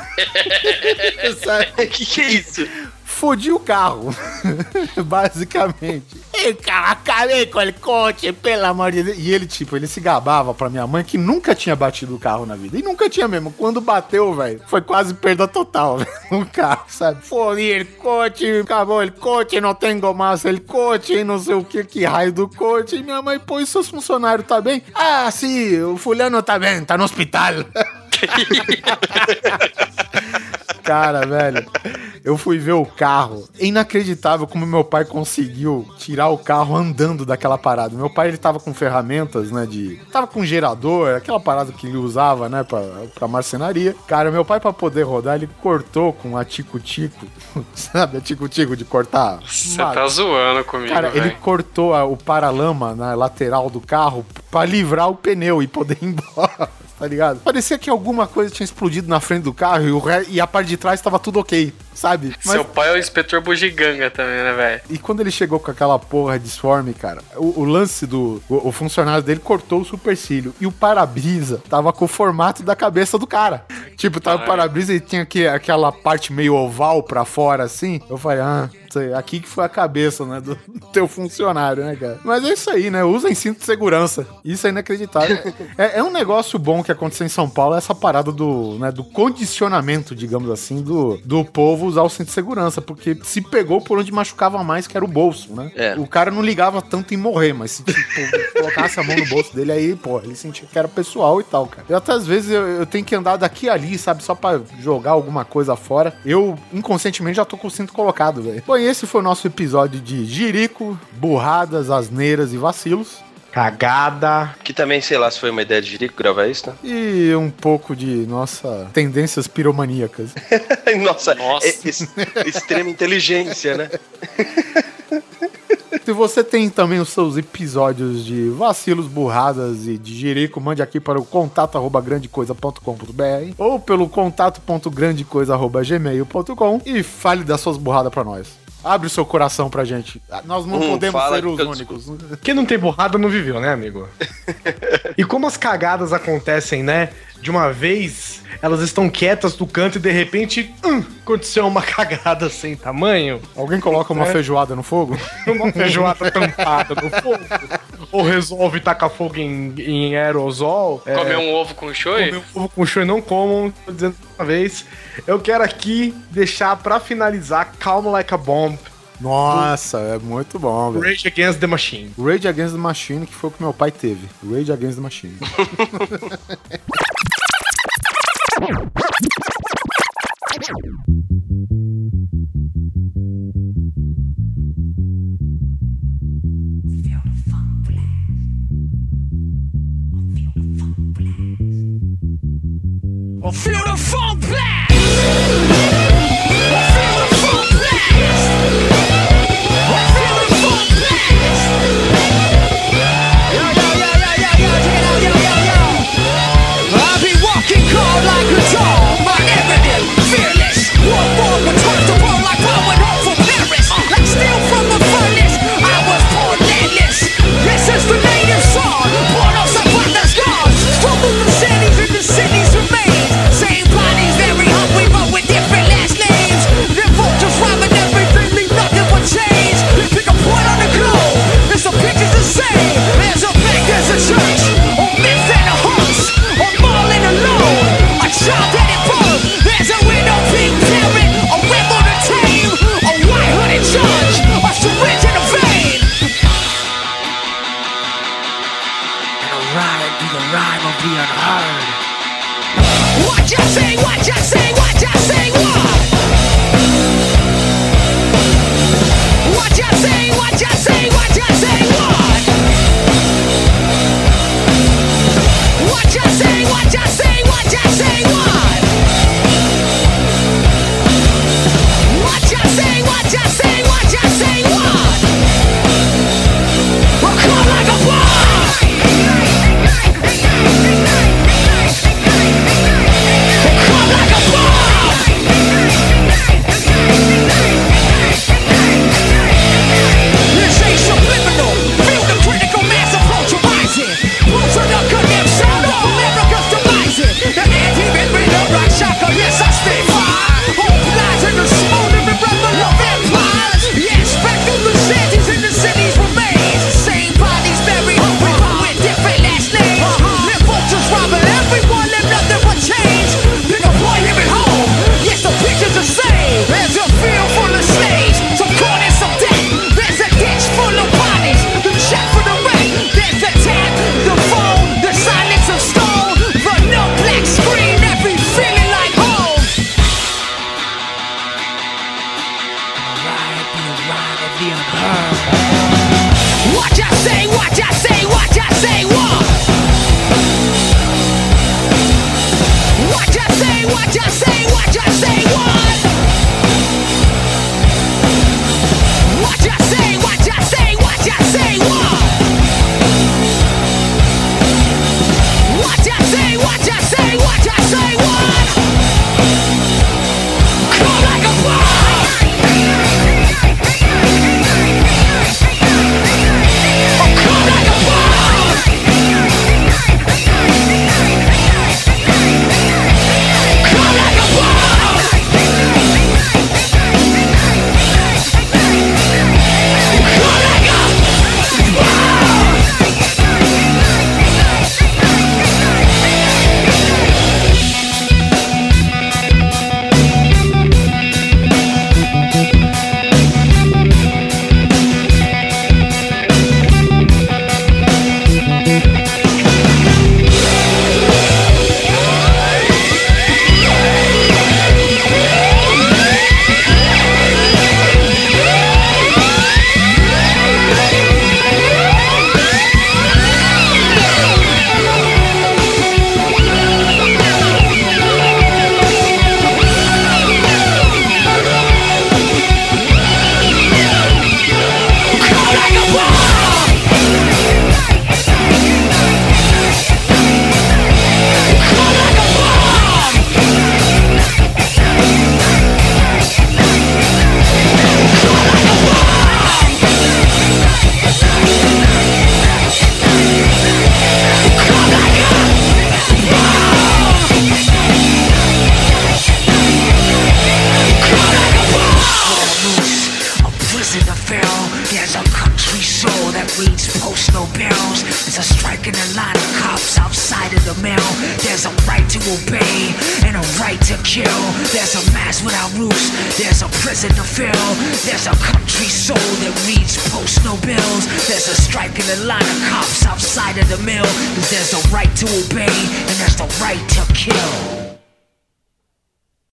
Sabe? que que é isso? Fodi o carro. Basicamente. E cara, acabei com o coche, pelo amor de Deus. E ele, tipo, ele se gabava pra minha mãe que nunca tinha batido o carro na vida. E nunca tinha mesmo. Quando bateu, velho, foi quase perda total, velho, no carro, sabe? Fodi o coche, acabou o coche, não tenho mais o coche, não sei o que, que raio do coche. E minha mãe, pô, e seus funcionários tá bem? Ah, sim, o fulano tá bem, tá no hospital. Cara, velho, eu fui ver o carro. É inacreditável como meu pai conseguiu tirar o carro andando daquela parada. Meu pai, ele tava com ferramentas, né, de... Tava com gerador, aquela parada que ele usava, né, pra, pra marcenaria. Cara, meu pai, pra poder rodar, ele cortou com a tico-tico. Sabe, a tico-tico de cortar? Você tá zoando comigo, Cara, ele velho. cortou a- o paralama na lateral do carro pra livrar o pneu e poder ir embora. Tá ligado? Parecia que alguma coisa tinha explodido na frente do carro e, o re- e a parte de trás tava tudo ok, sabe? Mas- Seu pai é o inspetor bugiganga também, né, velho? E quando ele chegou com aquela porra de swarm, cara, o, o lance do. O, o funcionário dele cortou o supercílio. E o para-brisa tava com o formato da cabeça do cara. Tipo, tava o para-brisa e tinha que, aquela parte meio oval pra fora, assim. Eu falei, ah, sei, aqui que foi a cabeça, né, do, teu funcionário, né, cara? Mas é isso aí, né? Usem cinto de segurança. Isso é inacreditável. é, é um negócio bom que aconteceu em São Paulo, essa parada do, né, do condicionamento, digamos assim, do, do povo usar o cinto de segurança. Porque se pegou por onde machucava mais, que era o bolso, né? É. O cara não ligava tanto em morrer, mas se tipo, colocasse a mão no bolso dele, aí, pô, ele sentia que era pessoal e tal, cara. Eu até às vezes eu, eu tenho que andar daqui e ali, sabe? Só pra jogar alguma coisa fora. Eu, inconscientemente, já tô com o cinto colocado, velho. E esse foi o nosso episódio de Jirico, burradas, asneiras e vacilos. Cagada. Que também, sei lá, se foi uma ideia de Jerico gravar isso, né? E um pouco de, nossa, tendências piromaníacas. Nossa, Nossa. é- es- extrema inteligência, né? Se você tem também os seus episódios de vacilos, burradas e de jerico, mande aqui para o contato arroba grandecoisa.com.br ou pelo contato.grandecoisa arroba gmail.com e fale das suas burradas para nós. Abre o seu coração pra gente. Nós não Hum, podemos ser os eu únicos. Quem não tem borrada não viveu, né, amigo? e como as cagadas acontecem, né? De uma vez, elas estão quietas no canto e de repente hum, aconteceu uma cagada sem tamanho. Alguém coloca uma É. feijoada no fogo? Uma feijoada tampada no fogo. Ou resolve tacar fogo em, em aerosol. é, Comer um ovo com shoyu? comer um ovo com show e não comam, tô dizendo uma vez. Eu quero aqui deixar pra finalizar Calm Like a Bomb, Nossa, é muito bom, velho. Rage Against the Machine. Rage Against the Machine, que foi o que meu pai teve. Rage Against the Machine. Feel the funk blast!